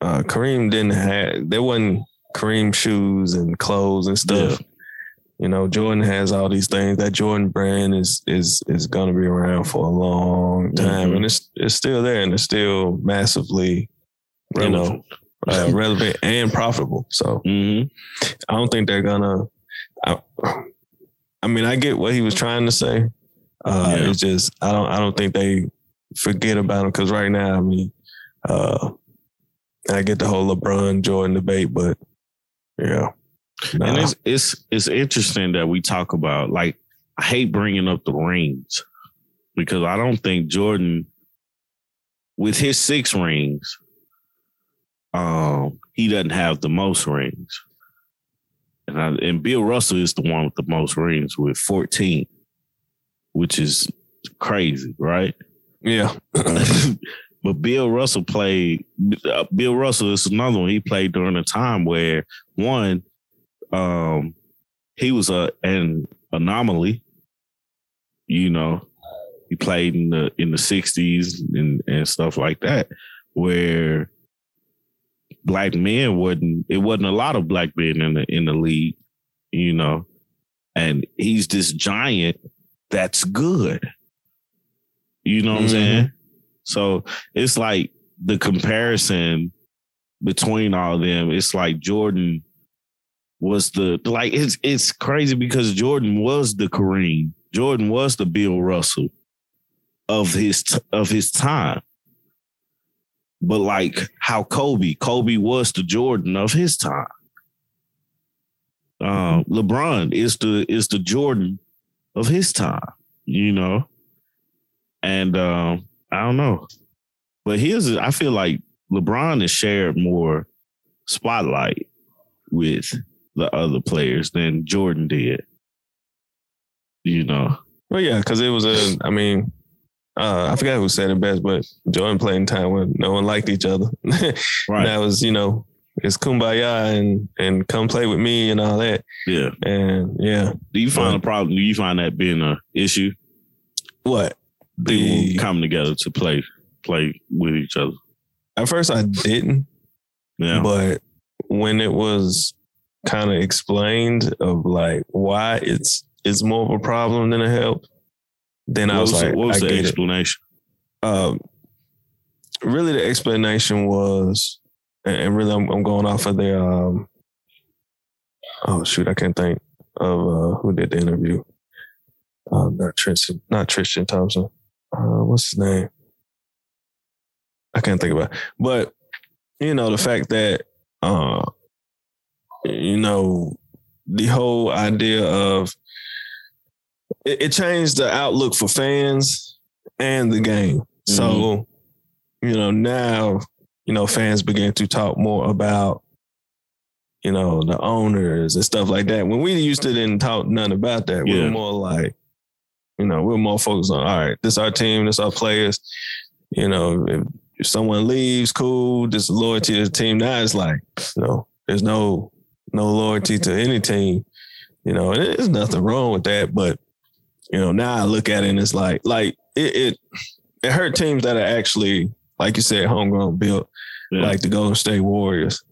uh Kareem didn't have there wasn't Kareem shoes and clothes and stuff. You know, Jordan has all these things. That Jordan brand is is is gonna be around for a long time. Mhm. And it's it's still there and it's still massively you know relevant. uh, relevant and profitable. So Mhm. I don't think they're gonna. I, I mean, I get what he was trying to say. Uh, Yeah. It's just I don't. I don't think they forget about him because right now, I mean, uh, I get the whole LeBron Jordan debate, but yeah. Nah. And it's it's it's interesting that we talk about like I hate bringing up the rings because I don't think Jordan with his six rings, um, he doesn't have the most rings. And, I, and Bill Russell is the one with the most rings with 14, which is crazy, right? Yeah. but Bill Russell played, uh, Bill Russell is another one. He played during a time where, one, um, he was a, an anomaly, you know, he played in the in the 60s and, and stuff like that, where black men wasn't it wasn't a lot of black men in the in the league, you know. And he's this giant that's good. You know what mm-hmm. I'm saying? So it's like the comparison between all of them, it's like Jordan was the like it's it's crazy because Jordan was the Kareem. Jordan was the Bill Russell of his of his time. But like how Kobe, Kobe was the Jordan of his time. Um, LeBron is the is the Jordan of his time, you know. And um, I don't know, but here's I feel like LeBron has shared more spotlight with the other players than Jordan did. You know. Well, yeah, because it was a. I mean, uh, I forgot who said it best, but Jordan played in time when no one liked each other. right. That was, you know, it's kumbaya and and come play with me and all that. Yeah. And yeah. Do you find a problem? Do you find that being a issue? What? The come together to play play with each other. At first I didn't. Yeah. But when it was kind of explained of like why it's it's more of a problem than a help, then what I was, was like, what was I the explanation? Um, really, the explanation was, and really, I'm, I'm going off of the. Um, oh shoot, I can't think of uh, who did the interview. Um, not Tristan, not Tristan Thompson. Uh, what's his name? I can't think about. It. But you know, the fact that uh, you know, the whole idea of it, it changed the outlook for fans and the game. Mm-hmm. So, you know, now, you know, fans begin to talk more about, you know, the owners and stuff like that. When we used to didn't talk none about that. Yeah. We were more like, you know, we we're more focused on, all right, this our team, this our players. You know, if, if someone leaves, cool, just loyalty to the team. Now it's like, you know, there's no no loyalty to any team. You know, and there's nothing wrong with that, but you know, now I look at it and it's like, like it, it, it hurt teams that are actually, like you said, homegrown built, yeah. like the Golden State Warriors.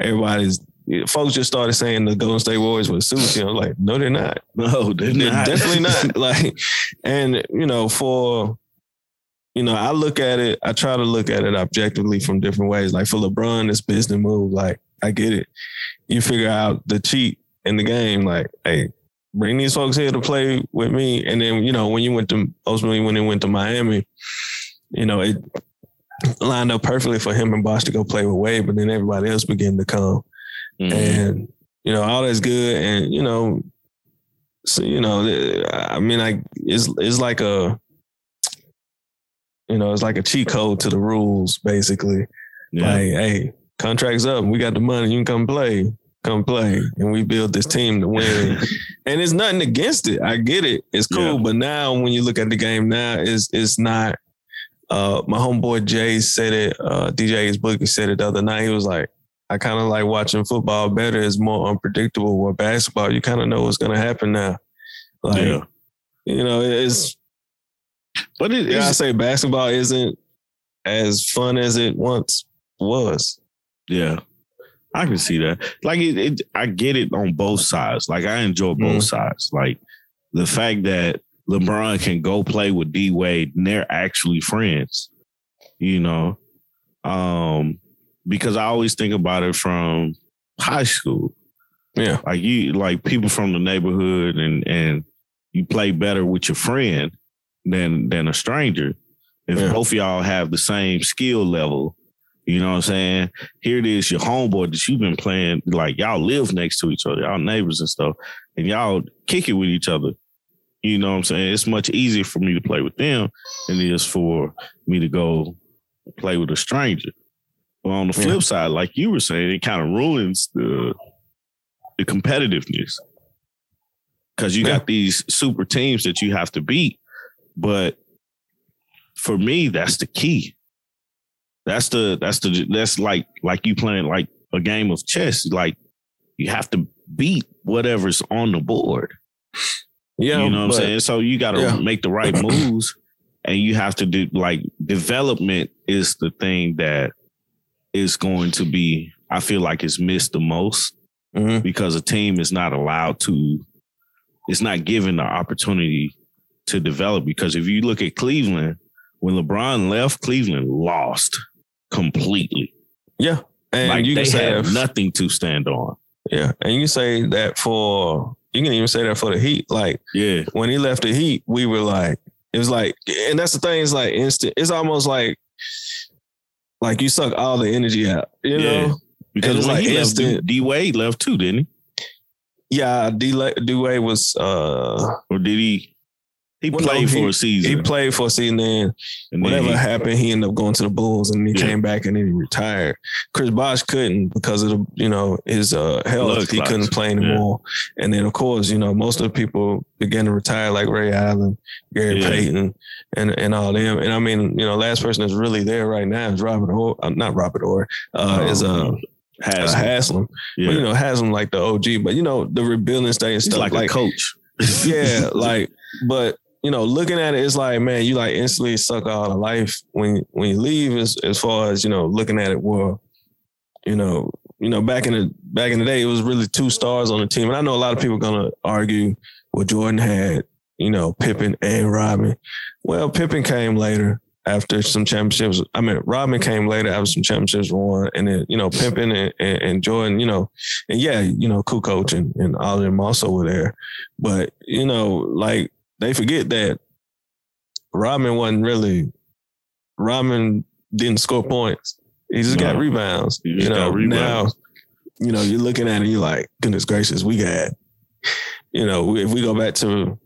Everybody's folks just started saying the Golden State Warriors were sushi. I was like, no, they're not. No, they're, they're not. definitely not. Like, and you know, for you know, I look at it. I try to look at it objectively from different ways. Like for LeBron, it's business move. Like I get it. You figure out the cheat in the game. Like, hey, bring these folks here to play with me. And then, you know, when you went to ultimately when they went to Miami, you know, it lined up perfectly for him and Bosh to go play with Wade, but then everybody else began to come. Mm-hmm. And, you know, all that's good. And, you know, so, you know, I mean, like it's it's like a you know, it's like a cheat code to the rules, basically. Yeah. Like, hey, contract's up, we got the money, you can come play come play and we build this team to win. and it's nothing against it. I get it. It's cool. Yeah. But now when you look at the game now, it's it's not uh my homeboy Jay said it, uh DJ his book he said it the other night. He was like, I kind of like watching football better. It's more unpredictable. Where basketball, you kind of know what's gonna happen now. Like, yeah. you know, it's but it, yeah, I say basketball isn't as fun as it once was. Yeah. I can see that. Like it, it, I get it on both sides. Like I enjoy both mm. sides. Like the fact that LeBron can go play with D Wade and they're actually friends. You know, um, because I always think about it from high school. Yeah, like you, like people from the neighborhood, and and you play better with your friend than than a stranger. If yeah. both y'all have the same skill level, You know what I'm saying? Here it is, your homeboy that you've been playing, like y'all live next to each other, y'all neighbors and stuff, and y'all kick it with each other. You know what I'm saying? It's much easier for me to play with them than it is for me to go play with a stranger. But on the flip yeah. side, like you were saying, it kind of ruins the the competitiveness. Cause you yeah. got these super teams that you have to beat. But for me, that's the key. That's the that's the that's like like you playing like a game of chess. Like you have to beat whatever's on the board. Yeah, you know what but, I'm saying. So you got to yeah. make the right moves, and you have to do like development is the thing that is going to be. I feel like it's missed the most mm-hmm. because a team is not allowed to. It's not given the opportunity to develop because if you look at Cleveland, when LeBron left, Cleveland lost completely. Yeah. And like you they have nothing to stand on. Yeah. And you say that for you can even say that for the Heat. Like, yeah, when he left the Heat, we were like, it was like, and that's the thing. It's like instant. It's almost like, like you suck all the energy out. You yeah. know, because when like he instant, left, D Wade left too, didn't he? Yeah, D Wade was. uh Or did he? He well, played no, he, for a season. He played for a season. Then and whatever he, happened, he ended up going to the Bulls, and he yeah. came back and then he retired. Chris Bosh couldn't because of the you know his uh, health. Blood he couldn't play anymore. Yeah. And then of course you know most of the people began to retire like Ray Allen, Gary yeah. Payton, and and all them. And I mean you know last person that's really there right now is Robert Or, uh, not Robert Or, uh, um, is uh. Haslem. Uh, Haslem. Yeah. But, you know, Haslem like the OG, but you know, the rebuilding stage and stuff like, like a coach. yeah, like, but you know, looking at it, it's like, man, you like instantly suck out of life when when you leave. As as far as you know, looking at it, well, you know, you know, back in the back in the day, it was really two stars on the team, and I know a lot of people are gonna argue, well, Jordan had, you know, Pippen and Rodman. Well, Pippen came later after some championships. I mean, Rodman came later after some championships won, and then you know, Pippen and, and, and Jordan, you know, and yeah, you know, Kukoc and, and all of them also were there, but you know, like they forget that Rodman wasn't really Rodman didn't score points. He just no. got rebounds. Just you know, rebounds. now, you know, you're looking at it, you're like, goodness gracious, we got, you know, if we go back to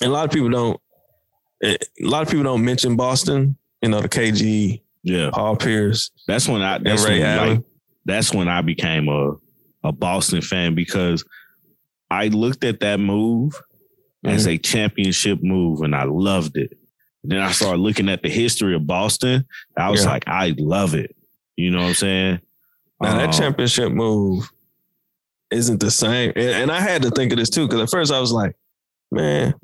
and a lot of people don't eh, a lot of people don't mention Boston, you know, the KG, yeah, Paul Pierce. That's when I that's Ray when, Allen. Like, that's when I became a a Boston fan because I looked at that move mm-hmm. as a championship move, and I loved it. Then I started looking at the history of Boston. I was yeah. like, I love it. You know what I'm saying? Now um, that championship move isn't the same, and, and I had to think of this too because at first I was like, man,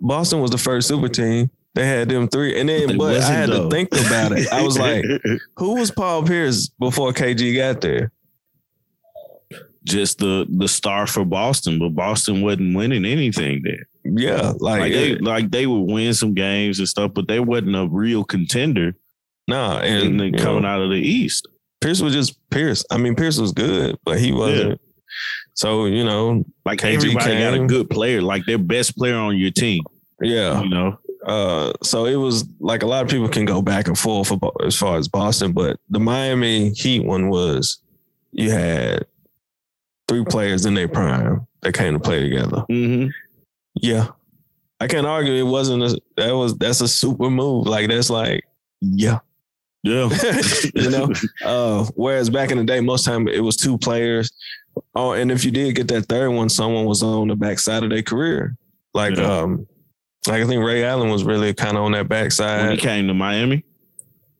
Boston was the first super team. They had them three, and then but I had though. to think about it. I was like, who was Paul Pierce before KG got there? Just the the star for Boston, but Boston wasn't winning anything there. Yeah, like, like they like they would win some games and stuff, but they wasn't a real contender. Nah, and, and coming know, out of the East, Pierce was just Pierce. I mean, Pierce was good, but he wasn't. Yeah. So you know, like KG everybody came, got a good player, like their best player on your team. Yeah, you know. Uh, so it was like a lot of people can go back and forth as far as Boston, but the Miami Heat one was you had three players in their prime that came to play together. Mm-hmm. Yeah. I can't argue it wasn't a that was that's a super move. Like that's like, yeah. Yeah. you know? Uh whereas back in the day, most time it was two players. Oh, and if you did get that third one, someone was on the backside of their career. Like yeah. um like I think Ray Allen was really kind of on that backside. When he came to Miami?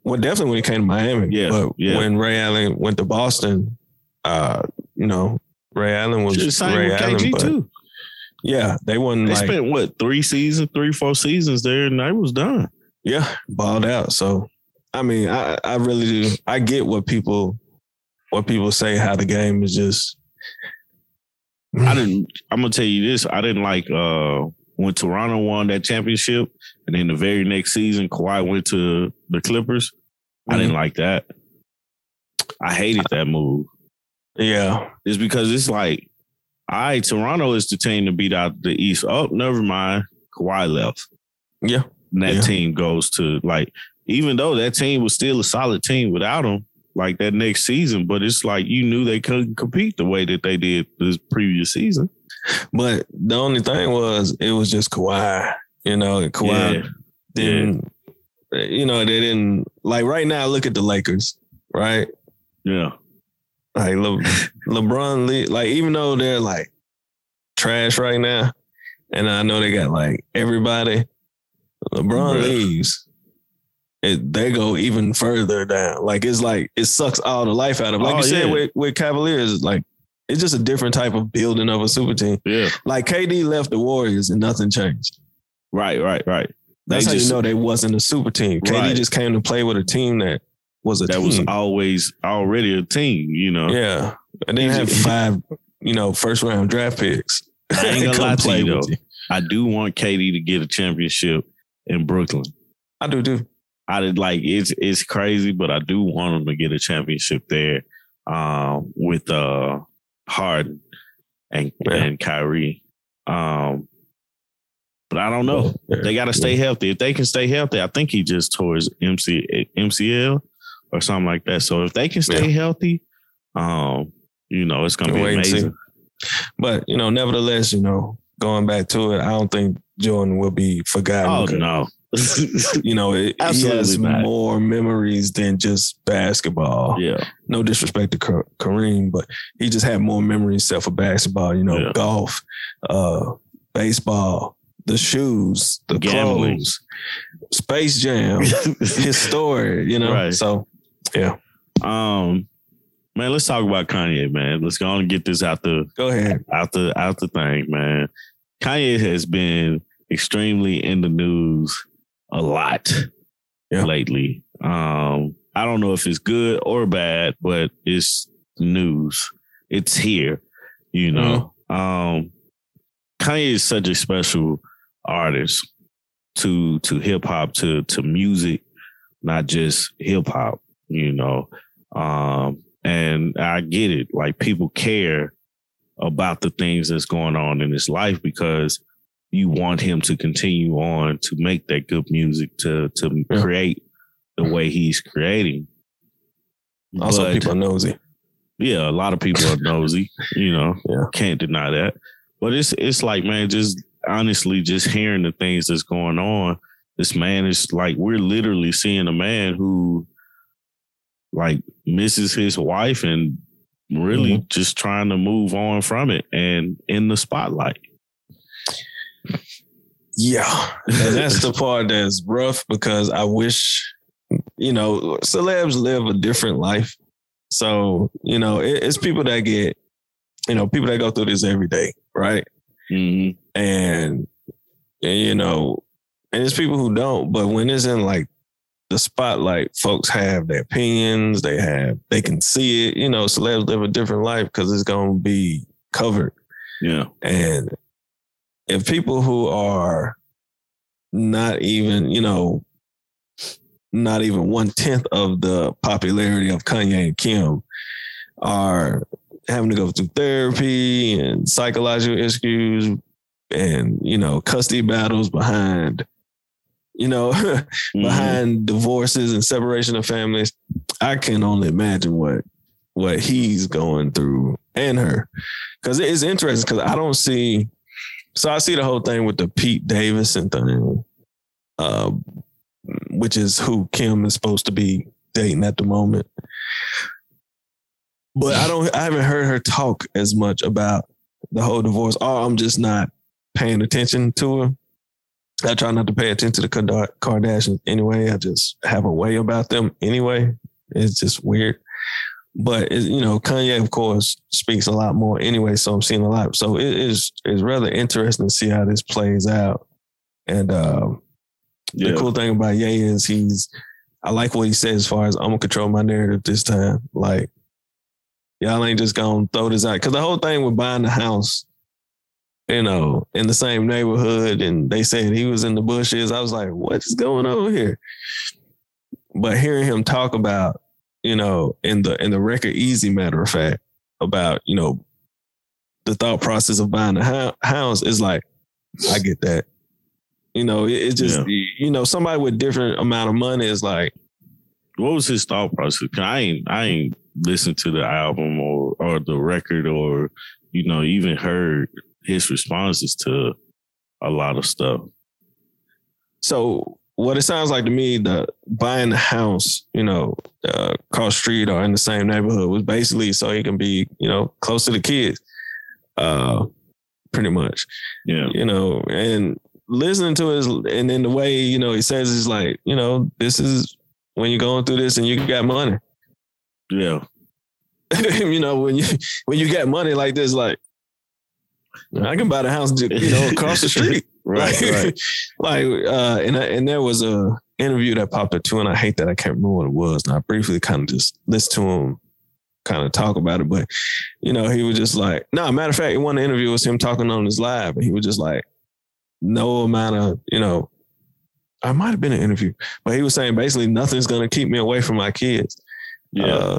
Well, definitely when he came to Miami. Yeah. But yeah. when Ray Allen went to Boston, uh, you know, Ray Allen was Ray Allen. KG but, too. Yeah, they won. They like, spent what three seasons, three four seasons there, and they was done. Yeah, balled out. So, I mean, I I really do. I get what people what people say. How the game is just. I didn't. I'm gonna tell you this. I didn't like uh when Toronto won that championship, and then the very next season Kawhi went to the Clippers. Mm-hmm. I didn't like that. I hated that move. Yeah, it's because it's like all right, Toronto is the team to beat out the East. Oh, never mind. Kawhi left. Yeah. And that yeah. team goes to like even though that team was still a solid team without him, like that next season, but it's like you knew they couldn't compete the way that they did this previous season. But the only thing was it was just Kawhi. You know, Kawhi Yeah. didn't. You know, they didn't like right now. Look at the Lakers, right? Yeah. Like Le, LeBron, le- like even though they're like trash right now, and I know they got like everybody, LeBron leaves. It, they go even further down. Like it's like it sucks all the life out of. Like Oh, you said with with Cavaliers, like it's just a different type of building of a super team. Yeah. Like KD left the Warriors and nothing changed. Right, right, right. That's They how just- you know they wasn't a super team. KD Right. just came to play with a team that was a That team. was always already a team, you know. yeah, and they have five, you know, first round draft picks. I ain't gonna lie to play you with though. you. I do want KD to get a championship in Brooklyn. I do too. I did like it's it's crazy, but I do want him to get a championship there um, with uh Harden and Yeah. and Kyrie. Um, but I don't know. They got to stay healthy. If they can stay healthy, I think he just tore his MC, MCL or something like that. So if they can stay healthy, um, you know, it's gonna be and see. amazing. But you know, nevertheless, you know, going back to it, I don't think Jordan will be forgotten. Oh no, You know, it, he has not. more memories than just basketball. yeah, No disrespect to Kareem, but he just had more memories except for basketball. You know, Yeah. golf, uh, baseball, the shoes, the Gambling. clothes, Space Jam, his story. You know, Right. so Um, man, let's talk about Kanye, man. Let's go on and get this out the go ahead. out the out the thing, man. Kanye has been extremely in the news a lot Yeah. lately. Um, I don't know if it's good or bad, but it's news. It's here, you know. Um, Kanye is such a special artist to to hip hop, to to music, not just hip hop, you know. Um, and I get it. Like people care about the things that's going on in his life because you want him to continue on to make that good music to to Yeah. create the way he's creating. Also, But, people are nosy. yeah, a lot of people are nosy, you know. Yeah. Can't deny that. But it's it's like, man, just honestly, just hearing the things that's going on, this man is like we're literally seeing a man who like misses his wife and really just trying to move on from it and in the spotlight. Yeah. And that's the part that's rough because I wish, you know, celebs live a different life. So, you know, it, it's people that get, you know, people that go through this every day, right? Mhm. And, and, you know, and it's people who don't, but when it's in like the spotlight, folks have their opinions, they have, they can see it, you know, celebs live a different life because it's going to be covered. Yeah. And if people who are not even, you know, not even one tenth of the popularity of Kanye and Kim are having to go through therapy and psychological issues and, you know, custody battles behind, you know, Mhm. behind divorces and separation of families, I can only imagine what what he's going through and her. Cause it is interesting because I don't see so I see the whole thing with the Pete Davidson thing, uh, which is who Kim is supposed to be dating at the moment. But I don't I haven't heard her talk as much about the whole divorce. Or I'm just not paying attention to her. I try not to pay attention to the Kardashians anyway. I just have a way about them anyway. It's just weird. But you know, Kanye, of course, speaks a lot more anyway. So I'm seeing a lot. So it is is rather interesting to see how this plays out. And um, Yeah. the cool thing about Ye is he's I like what he says as far as I'm gonna control my narrative this time. Like y'all ain't just gonna throw this out. Cause the whole thing with buying the house, you know, in the same neighborhood and they said he was in the bushes. I was like, what is going on here? But hearing him talk about, you know, in the in the record Eazy matter of fact, about, you know, the thought process of buying a house is like, I get that. You know, it, it's just Yeah. you know, somebody with different amount of money is like, what was his thought process? I ain't I ain't listened to the album or or the record or you know even heard his responses to a lot of stuff. so what it sounds like to me, the buying the house, you know, uh, across street or in the same neighborhood was basically so he can be, you know, close to the kids. Uh, pretty much. Yeah, you know, and listening to his and then the way, you know, he says is like, you know, this is when you're going through this and you got money. yeah, you know, when you when you got money like this, like I can buy the house, you know, across the street. right, like, right. like, uh, and I- and there was a interview that popped up too, and I hate that I can't remember what it was. And I briefly kind of just listened to him kind of talk about it, but you know, he was just like, no, matter of fact, one interview was him talking on his live, and he was just like, no amount of, you know, I might have been an interview, but he was saying basically nothing's gonna keep me away from my kids. Yeah, Uh,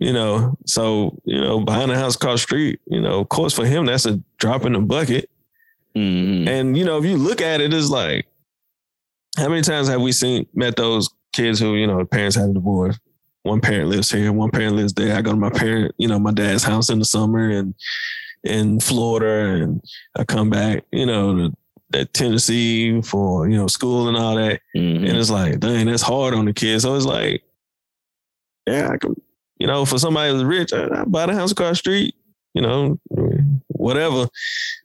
you know, so you know, buying a house across the street, you know, of course for him that's a drop in the bucket. Mhm. And you know, if you look at it, it's like, how many times have we seen met those kids who you know the parents had a divorce? One parent lives here, one parent lives there. I go to my parent, you know, my dad's house in the summer and in Florida, and I come back, you know, to, Tennessee for you know school and all that. Mhm. And it's like, dang, that's hard on the kids. So it's like, yeah, I can, you know, for somebody who's rich, I, I buy the house across the street, you know, whatever.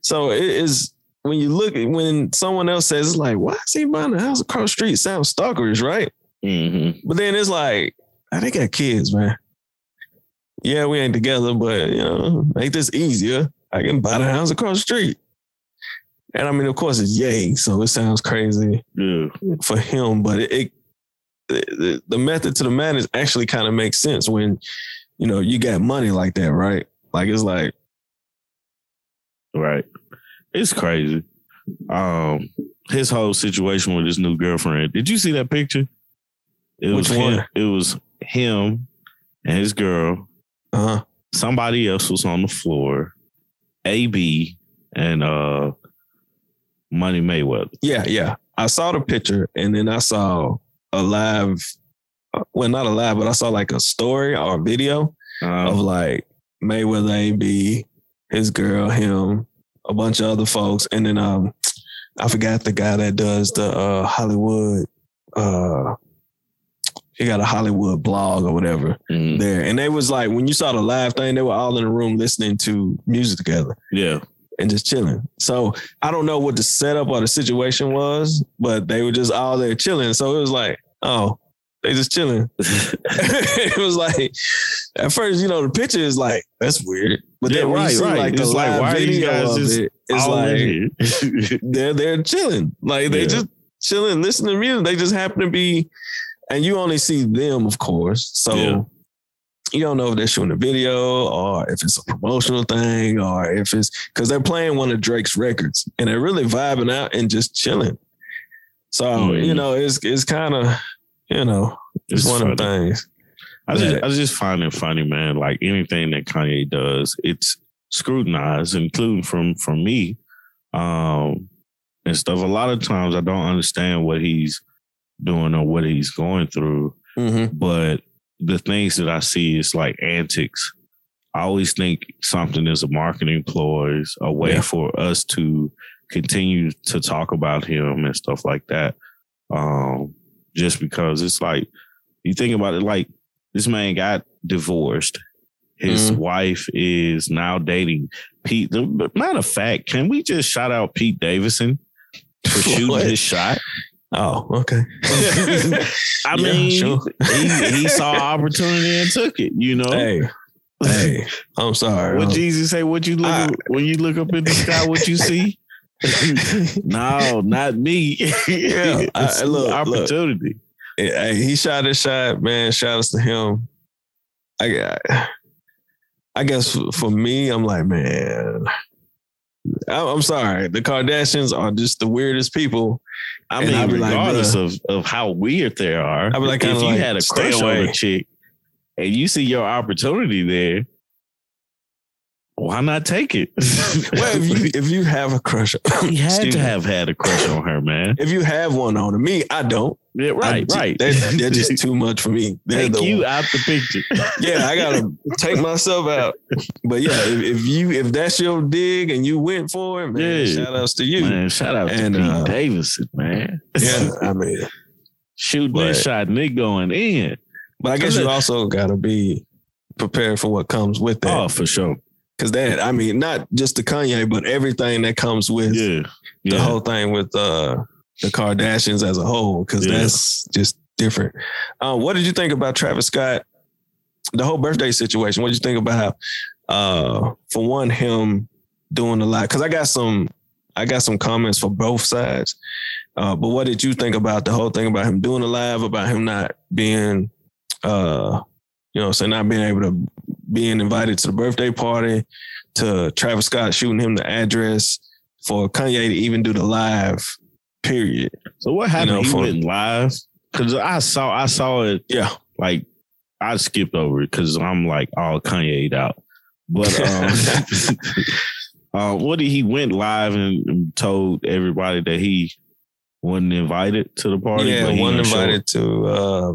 So it is when you look at when someone else says it's like, why is he buying a house across the street? Sounds stalkerish, right? Mhm. But then it's like, ah, they got kids, man. Yeah, we ain't together, but you know, make this easier. I can buy the house across the street. And I mean, of course, it's Ye, so it sounds crazy yeah, for him, but it, it the, the method to the madness actually kind of makes sense when you know you got money like that, right? Like it's like right. It's crazy. Um, his whole situation with his new girlfriend. Did you see that picture? It was Which him. one? It was him and his girl. Uh huh. Somebody else was on the floor. AB and uh Money Mayweather. yeah, yeah. I saw the picture and then I saw a live, uh, well, not a live, but I saw like a story or a video of Um, like Mayweather, AB, his girl, him, a bunch of other folks, and then um, I forgot the guy that does the uh Hollywood, uh, he got a Hollywood blog or whatever. mhm. there. And they was like, when you saw the live thing, they were all in the room listening to music together Yeah. and just chilling. So I don't know what the setup or the situation was, but they were just all there chilling. So it was like, oh, they just chilling. it was like, at first, you know, the picture is like, that's weird. But Yeah, then when right, you see right. like the It's like, live why are these video guys of just it, it's like they're they're chilling. Like they Yeah. just chilling, listening to music. They just happen to be, and you only see them, of course. So Yeah. you don't know if they're shooting a video or if it's a promotional thing or if it's because they're playing one of Drake's records and they're really vibing out and just chilling. So Mhm. you know, it's it's kind of you know it's, It's one of the things. I just, Yeah. I just find it funny, man. Like anything that Kanye does, it's scrutinized, including from from me, um, and stuff. A lot of times, I don't understand what he's doing or what he's going through, Mm-hmm. but the things that I see is like antics. I always think something is a marketing ploy, a way Yeah. for us to continue to talk about him and stuff like that. Um, just because it's like you think about it, like this man got divorced. His Mhm. wife is now dating Pete. The- Matter of fact, can we just shout out Pete Davidson for shooting his shot? Oh, okay. I Yeah, mean, sure. he, he saw opportunity and took it. You know, hey, hey, I'm sorry. what Um, Jesus say? What you look I- when you look up in the sky? What you see? No, not me. Yeah, I- It's look, look. opportunity. hey, he shot his shot, man. Shout outs to him. I got, I guess for- me, I'm like, man, I- I'm sorry. The Kardashians are just the weirdest people. I mean, like, regardless bruh. of, of how weird they are, I'd be like, if you like, had a crush on a chick and you see your opportunity there, why not take it? well, if you if you have a crush, he had to me. have had a crush on her, man. If you have one on her, me, I don't. Yeah, right, I, right. They're, they're just too much for me. They're take you out the picture. yeah, I gotta take myself out. But yeah, if, if you if that's your dig and you went for it, man, Yeah. shout outs to you. Man, shout out And, to Pete uh, Davidson, man. Yeah, I mean, Shooting But- that shot, Nick going in. but I guess you also gotta be prepared for what comes with that. Oh, for sure. Cause that, I mean, not just the Kanye, but everything that comes with Yeah. the whole thing with uh the Kardashians as a whole, because Yeah. that's just different. Um, what did you think about Travis Scott? The whole birthday situation. What did you think about uh for one, him doing a lot? Because I got some I got some comments for both sides. Uh, but what did you think about the whole thing about him doing a live, about him not being uh you know, so not being able to being invited to the birthday party, to Travis Scott shooting him the address, for Kanye to even do the live, period. So what happened? know, he for- went live because I saw I saw it Yeah. like I skipped over it because I'm like all Kanye'd out. But um, uh, what did he went live and, told everybody that he wasn't invited to the party? yeah, but he one gonna show invited to uh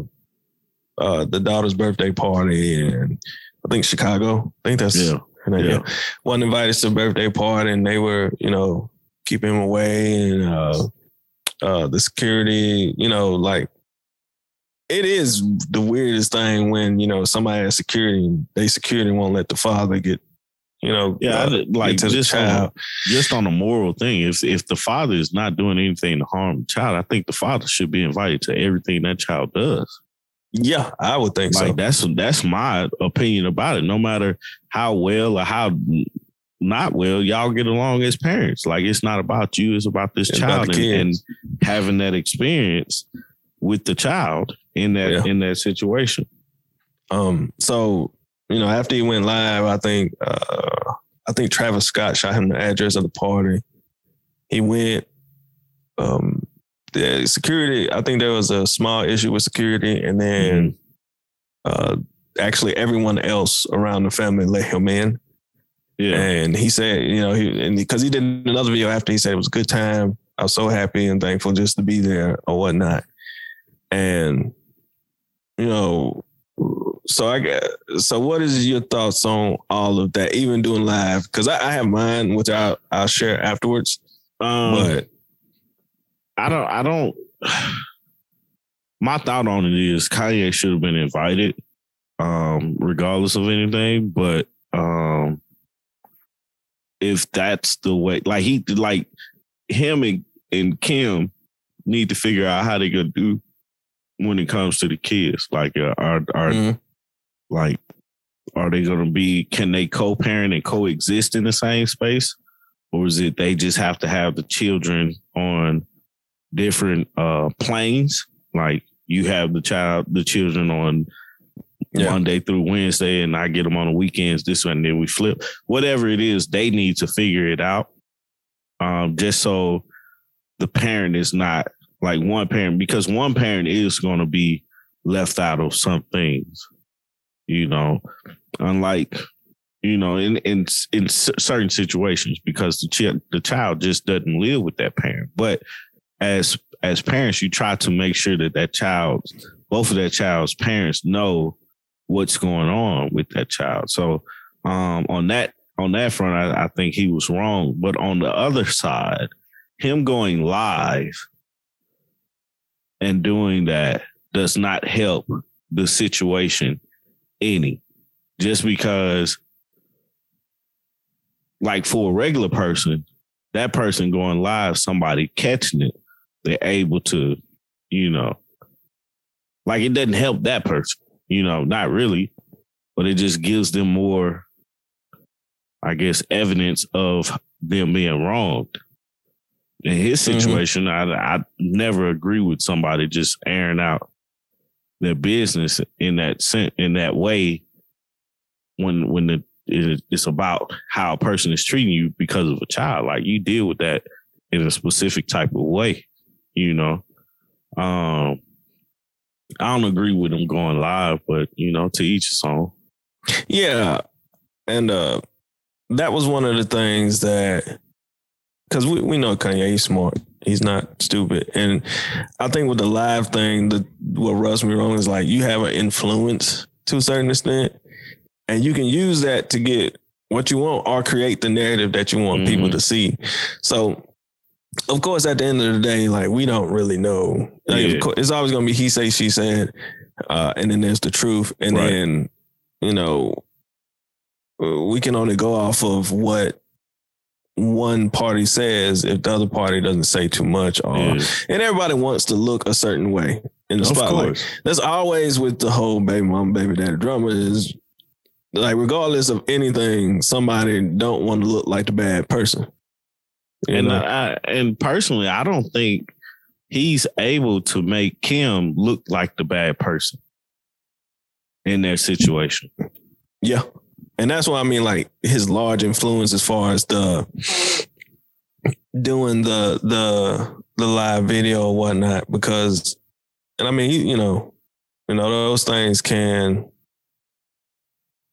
uh the daughter's birthday party and I think Chicago. I think that's Yeah, yeah. yeah. One invited to the birthday party and they were, you know, keeping him away and uh uh the security, you know, like it is the weirdest thing when, you know, somebody has security and they security won't let the father get, you know, Yeah, uh, like get to the just on, just on a moral thing. If if the father is not doing anything to harm the child, I think the father should be invited to everything that child does. Yeah, I would think Like so. that's that's my opinion about it. No matter how well or how not well y'all get along as parents, like it's not about you; it's about this It's child the and, and having that experience with the child in that Yeah. in that situation. Um, so you know, after he went live, I think uh I think Travis Scott shot him the address of the party. He went. Um, the security. I think there was a small issue with security, and then uh, actually everyone else around the family let him in. Yeah, And he said, you know, he and because he did another video after he said it was a good time. I was so happy and thankful just to be there or whatnot. And you know, so I get so what is your thoughts on all of that, even doing live? Because I, I have mine, which I'll I'll share afterwards. um, But I don't. I don't. My thought on it is Kanye should have been invited, um, regardless of anything. But um, if that's the way, like he, like him and, and Kim need to figure out how they're gonna do when it comes to the kids. Like, uh, are are Mhm. like are they gonna be? Can they co-parent and coexist in the same space, or is it they just have to have the children on different uh planes? Like you have the child, the children on Yeah. Monday through Wednesday, and I get them on the weekends. This one, and then we flip. Whatever it is, they need to figure it out. Um, just so the parent is not like one parent, because one parent is going to be left out of some things. You know, unlike you know in in in certain situations, because the child the child just doesn't live with that parent, but as as parents, you try to make sure that that child, both of that child's parents, know what's going on with that child. So um, on that on that front, I, I think he was wrong. But on the other side, him going live and doing that does not help the situation any. Just because, like for a regular person, that person going live, somebody catching it, they're able to, you know, like it doesn't help that person, you know, not really, but it just gives them more, I guess, evidence of them being wronged. In his Mhm. situation, I, I never agree with somebody just airing out their business in that sen- in that way when when the it- it's about how a person is treating you because of a child. Like you deal with that in a specific type of way, you know. Um, I don't agree with them going live, but you know, to each his own. Yeah. And uh that was one of the things that because we, we know Kanye, he's smart. He's not stupid. And I think with the live thing, the what rubs me wrong is like you have an influence to a certain extent, and you can use that to get what you want or create the narrative that you want mm-hmm. people to see. So of course, at the end of the day, like we don't really know. Like, yeah. course, it's always gonna be he say, she said, uh, and then there's the truth, and right. then you know we can only go off of what one party says if the other party doesn't say too much or yeah. and everybody wants to look a certain way in the of spotlight. Course. That's always with the whole baby mom, baby daddy drama is like regardless of anything, somebody don't want to look like the bad person. And I, and personally, I don't think he's able to make Kim look like the bad person in their situation. Yeah. And that's what I mean, like his large influence as far as the doing the the the live video or whatnot, because and I mean, you know, you know, those things can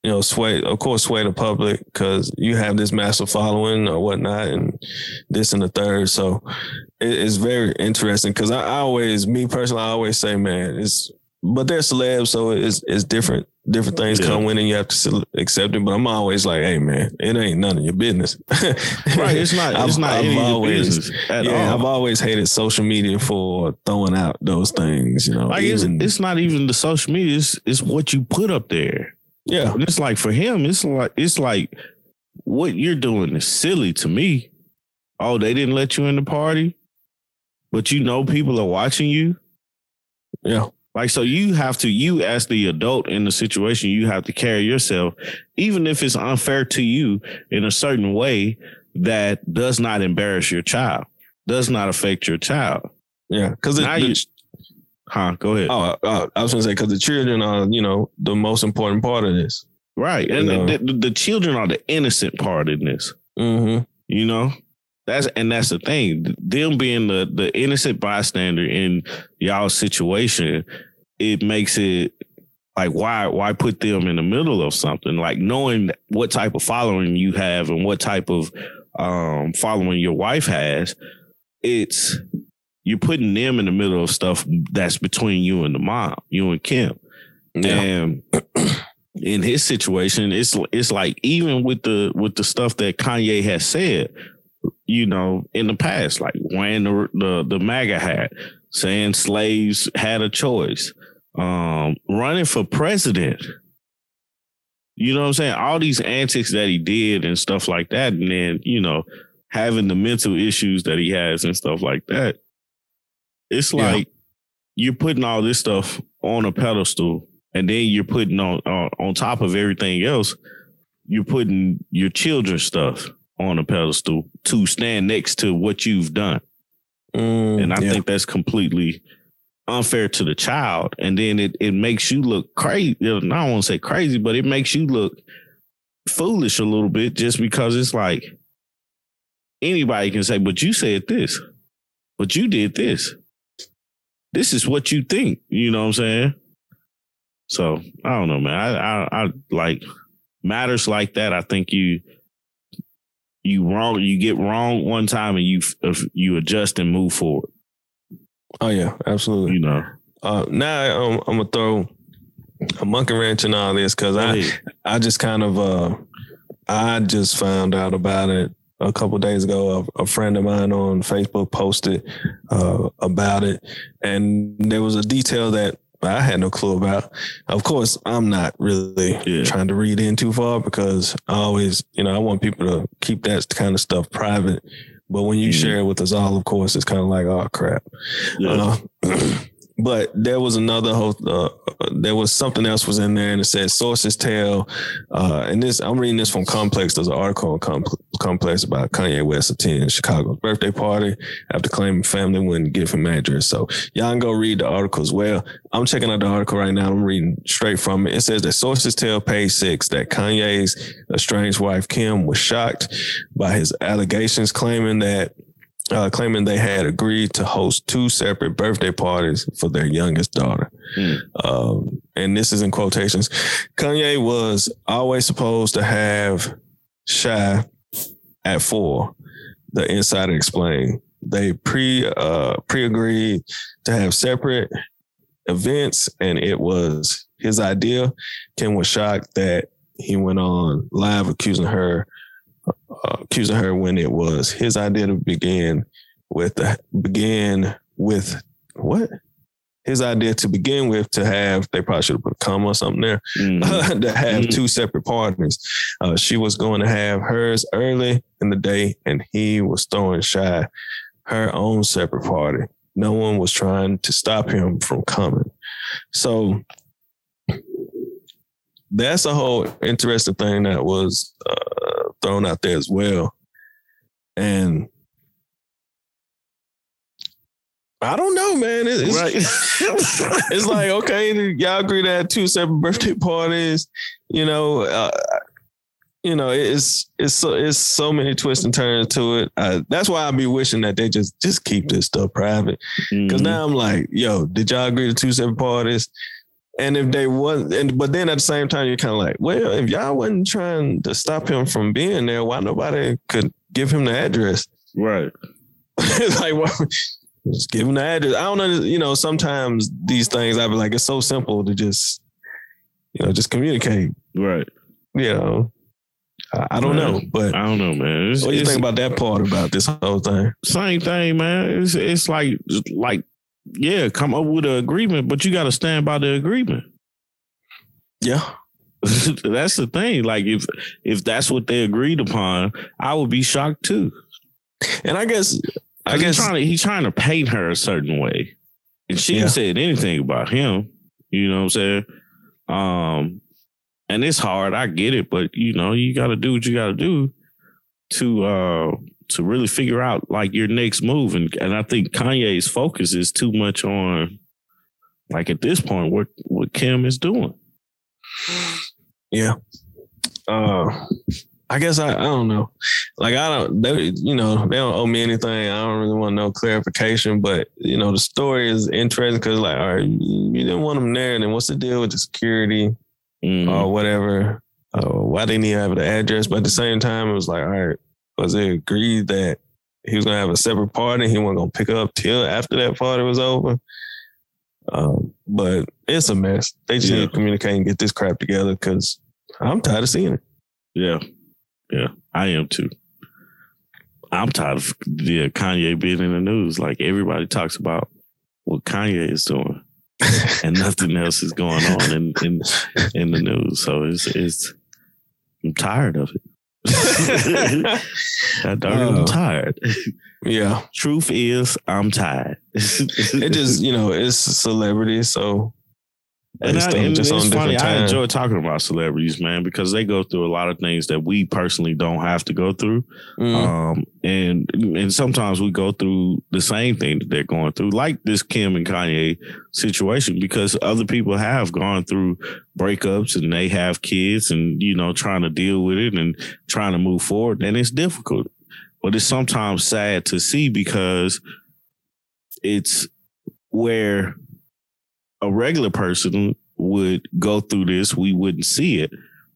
you know, sway, of course, sway the public because you have this massive following or whatnot, and this and the third. So it, it's very interesting because I, I, always, me personally, I always say, man, it's but they're celebs, so it's it's different. Different things yeah. come in, and you have to accept it. But I'm always like, hey man, it ain't none of your business. right? It's not. It's I've, not I've any always, business at yeah, all. I've always hated social media for throwing out those things. You know, like even, it's, it's not even the social media. It's, it's what you put up there. Yeah, and it's like for him, it's like it's like what you're doing is silly to me. Oh, they didn't let you in the party, but you know people are watching you. Yeah. Like, so you have to, you as the adult in the situation, you have to carry yourself, even if it's unfair to you in a certain way that does not embarrass your child, does not affect your child. Yeah. Cause now you, huh? Go ahead. Oh, uh, I was going to say, cause the children are, you know, the most important part of this. Right. And the, the, the, children are the innocent part in this. Mm-hmm. You know, that's and that's the thing. Them being the the innocent bystander in y'all situation, it makes it like why why put them in the middle of something? Like knowing what type of following you have and what type of um, following your wife has, it's you're putting them in the middle of stuff that's between you and the mom, you and Kim. Yeah. And in his situation, it's it's like even with the with the stuff that Kanye has said, you know, in the past, like wearing the the, the MAGA hat, saying slaves had a choice, um, running for president. You know what I'm saying? All these antics that he did and stuff like that, and then you know having the mental issues that he has and stuff like that. It's like yeah. you're putting all this stuff on a pedestal, and then you're putting on uh, on top of everything else, you're putting your children's stuff on a pedestal to stand next to what you've done. Mm, and I yeah. think that's completely unfair to the child. And then it, it makes you look crazy. I don't want to say crazy, but it makes you look foolish a little bit just because it's like anybody can say, but you said this, but you did this. This is what you think. You know what I'm saying? So I don't know, man. I, I, I like matters like that. I think you you wrong, you get wrong one time and you you adjust and move forward. Oh yeah, absolutely. You know. Uh, now um, I'm gonna throw a monkey wrench in all this because I I just kind of uh I just found out about it a couple days ago. A, a, friend of mine on Facebook posted uh, about it, and there was a detail that I had no clue about. Of course, I'm not really yeah. trying to read in too far because I always, you know, I want people to keep that kind of stuff private. But when you mm-hmm. share it with us all, of course, it's kind of like, oh crap. Yeah. Uh, but there was another whole, uh, there was something else was in there and it said sources tell, uh, and this, I'm reading this from Complex. There's an article on Complex about Kanye West attending Chicago's birthday party after claiming family wouldn't give him address. So y'all can go read the article as well. I'm checking out the article right now. I'm reading straight from it. It says that sources tell page six that Kanye's estranged wife, Kim, was shocked by his allegations claiming that uh, claiming they had agreed to host two separate birthday parties for their youngest daughter. Mm. Um, and this is in quotations. Kanye was always supposed to have Chi at four. The insider explained they pre uh, pre agreed to have separate events, and it was his idea. Kim was shocked that he went on live accusing her uh, accusing her when it was his idea to begin with the begin with what his idea to begin with to have they probably should have put a comma or something there Mhm. to have Mhm. two separate partners. Uh, she was going to have hers early in the day, and he was throwing Chi her own separate party. No one was trying to stop him from coming. So that's a whole interesting thing that was uh, thrown out there as well. And I don't know, man. It- It's, right. it's like okay, y'all agree to have two separate birthday parties. You know, uh, you know, it's it's so it's so many twists and turns to it. Uh, that's why I be wishing that they just just keep this stuff private. Because Mhm. now I'm like, yo, did y'all agree to two separate parties? And if they wasn't, and but then at the same time, you're kind of like, well, if y'all wasn't trying to stop him from being there, why nobody could give him the address? right. it's like, well, just give him the address. I don't know. You know, sometimes these things, I be like, it's so simple to just, you know, just communicate. Right. You know, I, don't know, but I don't know, man. It's, what do you think about that part about this whole thing? same thing, man. It's it's like like yeah, come up with an agreement, but you got to stand by the agreement. Yeah, that's the thing. Like if if that's what they agreed upon, I would be shocked too. and I guess, I guess, he's trying to he's trying to paint her a certain way, and she Yeah. didn't said anything about him. You know what I'm saying? Um, and it's hard. I get it, but you know you got to do what you got to do to uh to really figure out like your next move. And and I think Kanye's focus is too much on like at this point what what Kim is doing. yeah. Uh, I guess I, I don't know. Like I don't, they, you know, they don't owe me anything. I don't really want no clarification, but you know, the story is interesting because like, all right, you didn't want them there, and then what's the deal with the security? Mhm. or whatever. Uh, why didn't he have the address? But at the same time, it was like, all right, was it agreed that he was gonna have a separate party? He wasn't gonna pick up till after that party was over. Um, but it's a mess. They just Yeah. need to communicate and get this crap together because I'm tired of seeing it. Yeah. Yeah. I am too. I'm tired of yeah, Kanye being in the news. Like everybody talks about what Kanye is doing. and nothing else is going on in, in in the news. So it's it's I'm tired of it. I darn Oh. I'm tired. yeah, Truth is I'm tired. it just you know it's a celebrity, so And, It's I, and just it's on funny. I enjoy talking about celebrities, man, because they go through a lot of things that we personally don't have to go through. mm, Um, and and sometimes we go through the same thing that they're going through, like this Kim and Kanye situation, because other people have gone through breakups and they have kids, and you know, trying to deal with it and trying to move forward, and it's difficult. But it's sometimes sad to see because it's where a regular person would go through this, we wouldn't see it.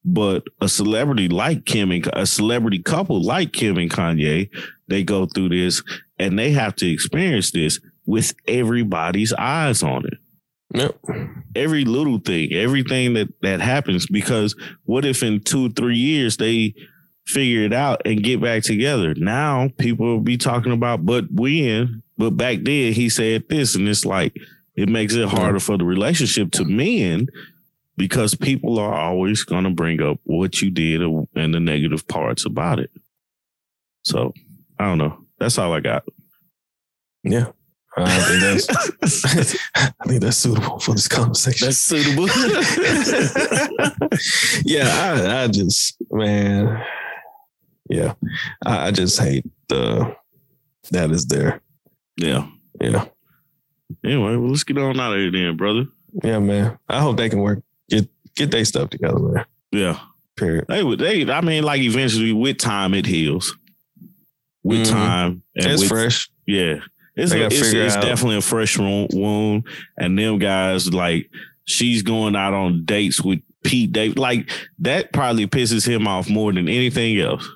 But a celebrity like Kim and a celebrity couple like Kim and Kanye, they go through this and they have to experience this with everybody's eyes on it. yep. Every little thing, everything that that happens. Because what if in two, three years they figure it out and get back together? Now people will be talking about, but when, but back then he said this, and it's like it makes it harder for the relationship to mend because people are always going to bring up what you did and the negative parts about it. So I don't know. That's all I got. Yeah, I think that's I think that's suitable for this conversation. That's suitable. yeah, I, I just man, yeah, I, I just hate the that is there. yeah. Yeah, Anyway, well, let's get on out of here then, brother. yeah, man. I hope they can work get get their stuff together, man. Yeah. Period. They would, they, I mean, like eventually with time, it heals. With Mhm. time. and It's with- fresh. Yeah. It's, a, it's, it's definitely a fresh wound. And them guys, like, she's going out on dates with Pete Davidson. Like that probably pisses him off more than anything else.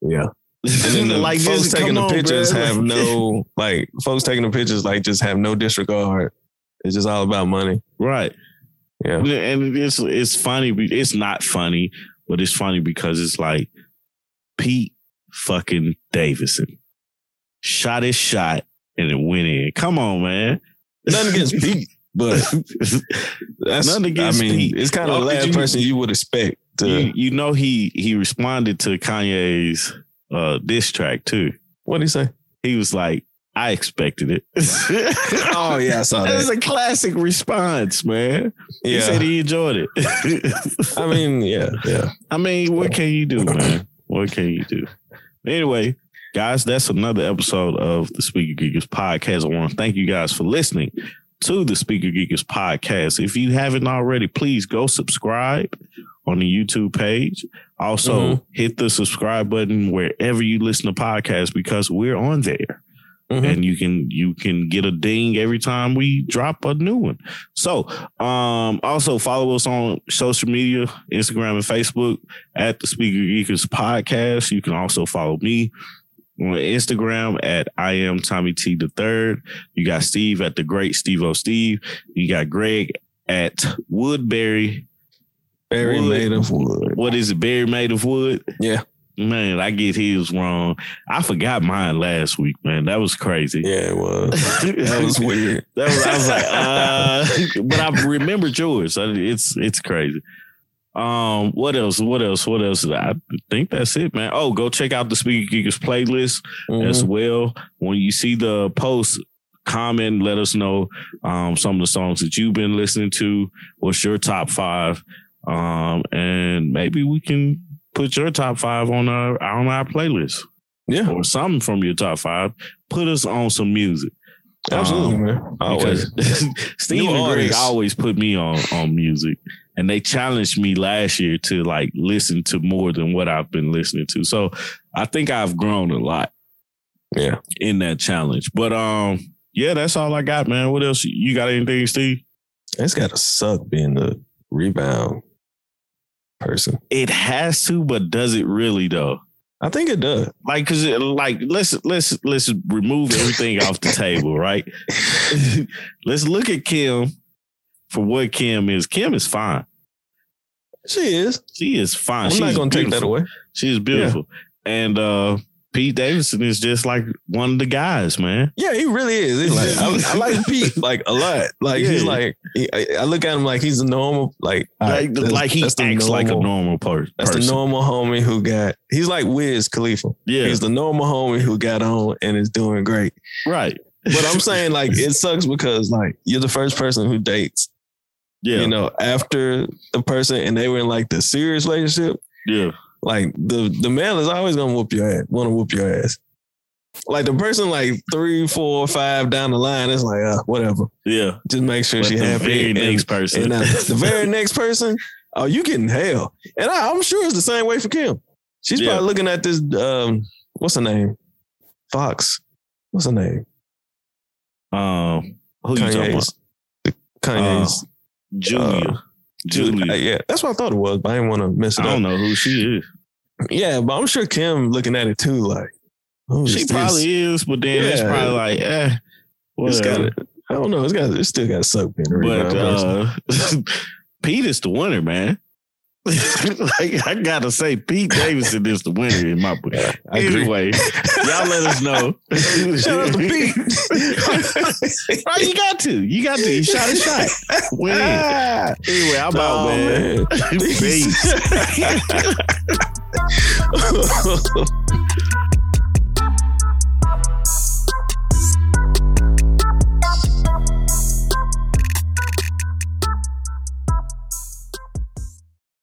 Yeah. And then the like folks just, taking the on, pictures bruh. have no like folks taking the pictures like just have no disregard. It's just all about money. right. Yeah. And it's it's funny. It's not funny, but it's funny because it's like Pete fucking Davidson shot his shot and it went in. Come on, man. Nothing against Pete, but that's Nothing against I mean, Pete. it's kind of the last you- person you would expect to. you, you know he he responded to Kanye's uh diss track too. what did he say? He was like, I expected it. Oh yeah, I saw That was a classic response, man. Yeah. He said he enjoyed it. I mean, yeah, yeah. I mean, what can you do, man? What can you do? Anyway, guys, that's another episode of the Speaker Geekers podcast. I want to thank you guys for listening to the Speaker Geekers podcast. If you haven't already, please go subscribe on the YouTube page. Also, Mhm. hit the subscribe button wherever you listen to podcasts because we're on there Mhm. and you can you can get a ding every time we drop a new one. So, um, also follow us on social media, Instagram and Facebook at the Speaker Geekers Podcast. You can also follow me on Instagram at I am Tommy T the third. You got Steve at the Great Steve O Steve. You got Greg at Woodbury. Very Wood. made of wood. What is it? Berry made of wood. Yeah. Man, I get his wrong. I forgot mine last week, man. That was crazy. Yeah, it was. That was weird. That was, I was like, uh, but I remembered yours. It's it's crazy. Um, what else? What else? What else? I think that's it, man. Oh, go check out the Speaker Geekers playlist as Mhm. well. When you see the post, comment, let us know um, some of the songs that you've been listening to. What's your top five? Um, and maybe we can put your top five on our on our playlist Yeah, or something from your top five. Put us on some music. absolutely, Um, man. Always. Steve and Greg always put me on on music, and they challenged me last year to like listen to more than what I've been listening to. So I think I've grown a lot Yeah. in that challenge. But um, yeah, that's all I got, man. What else? You got anything, Steve? It's got to suck being the rebound person. It has to, but does it really though? I think it does. Like, cause it, like let's let's let's remove everything off the table, right? let's look at Kim for what Kim is. Kim is fine. She is. She is fine. I'm She's not gonna take that away. She is beautiful. And uh Pete Davidson is just like one of the guys, man. Yeah, he really is. He's like, I, I like Pete like a lot. Like he's like, he, I, I look at him like he's a normal, like, Like, that's- like he that's acts the like a normal- normal per- That's person. the normal homie who got. He's like Wiz Khalifa. yeah, He's the normal homie who got on and is doing great. right. But I'm saying like it sucks because like you're the first person who dates. Yeah, You know, after the person and they were in like the serious relationship. yeah, Like the the man is always gonna whoop your ass. Want to whoop your ass. Like the person like three, four, five down the line, it's like uh, whatever. yeah. Just make sure But she the happy. very and- next person. And uh, the very next person, oh, you getting hell. And I, I'm sure it's the same way for Kim. She's Yeah. probably looking at this. Um, what's her name? Fox. What's her name? um, who you talking about? Kanye's. Kanye's. Julia. uh, Julia. Uh, yeah, that's what I thought it was, but I didn't want to mess it I up. don't know who she is. Yeah, but I'm sure Kim looking at it too, like, oh, She probably this? is, but then it's probably like, eh, It's whatever. got I don't know. It's got. It still got to in a But uh, Pete is the winner, man. like I gotta say, Pete Davidson is the winner in my book. Anyway, y'all let us know. Shout out to Pete. right, you got to. You got to. You shot a shot. Win. Ah. Anyway, I'm out, Oh, man. man. Peace. Peace.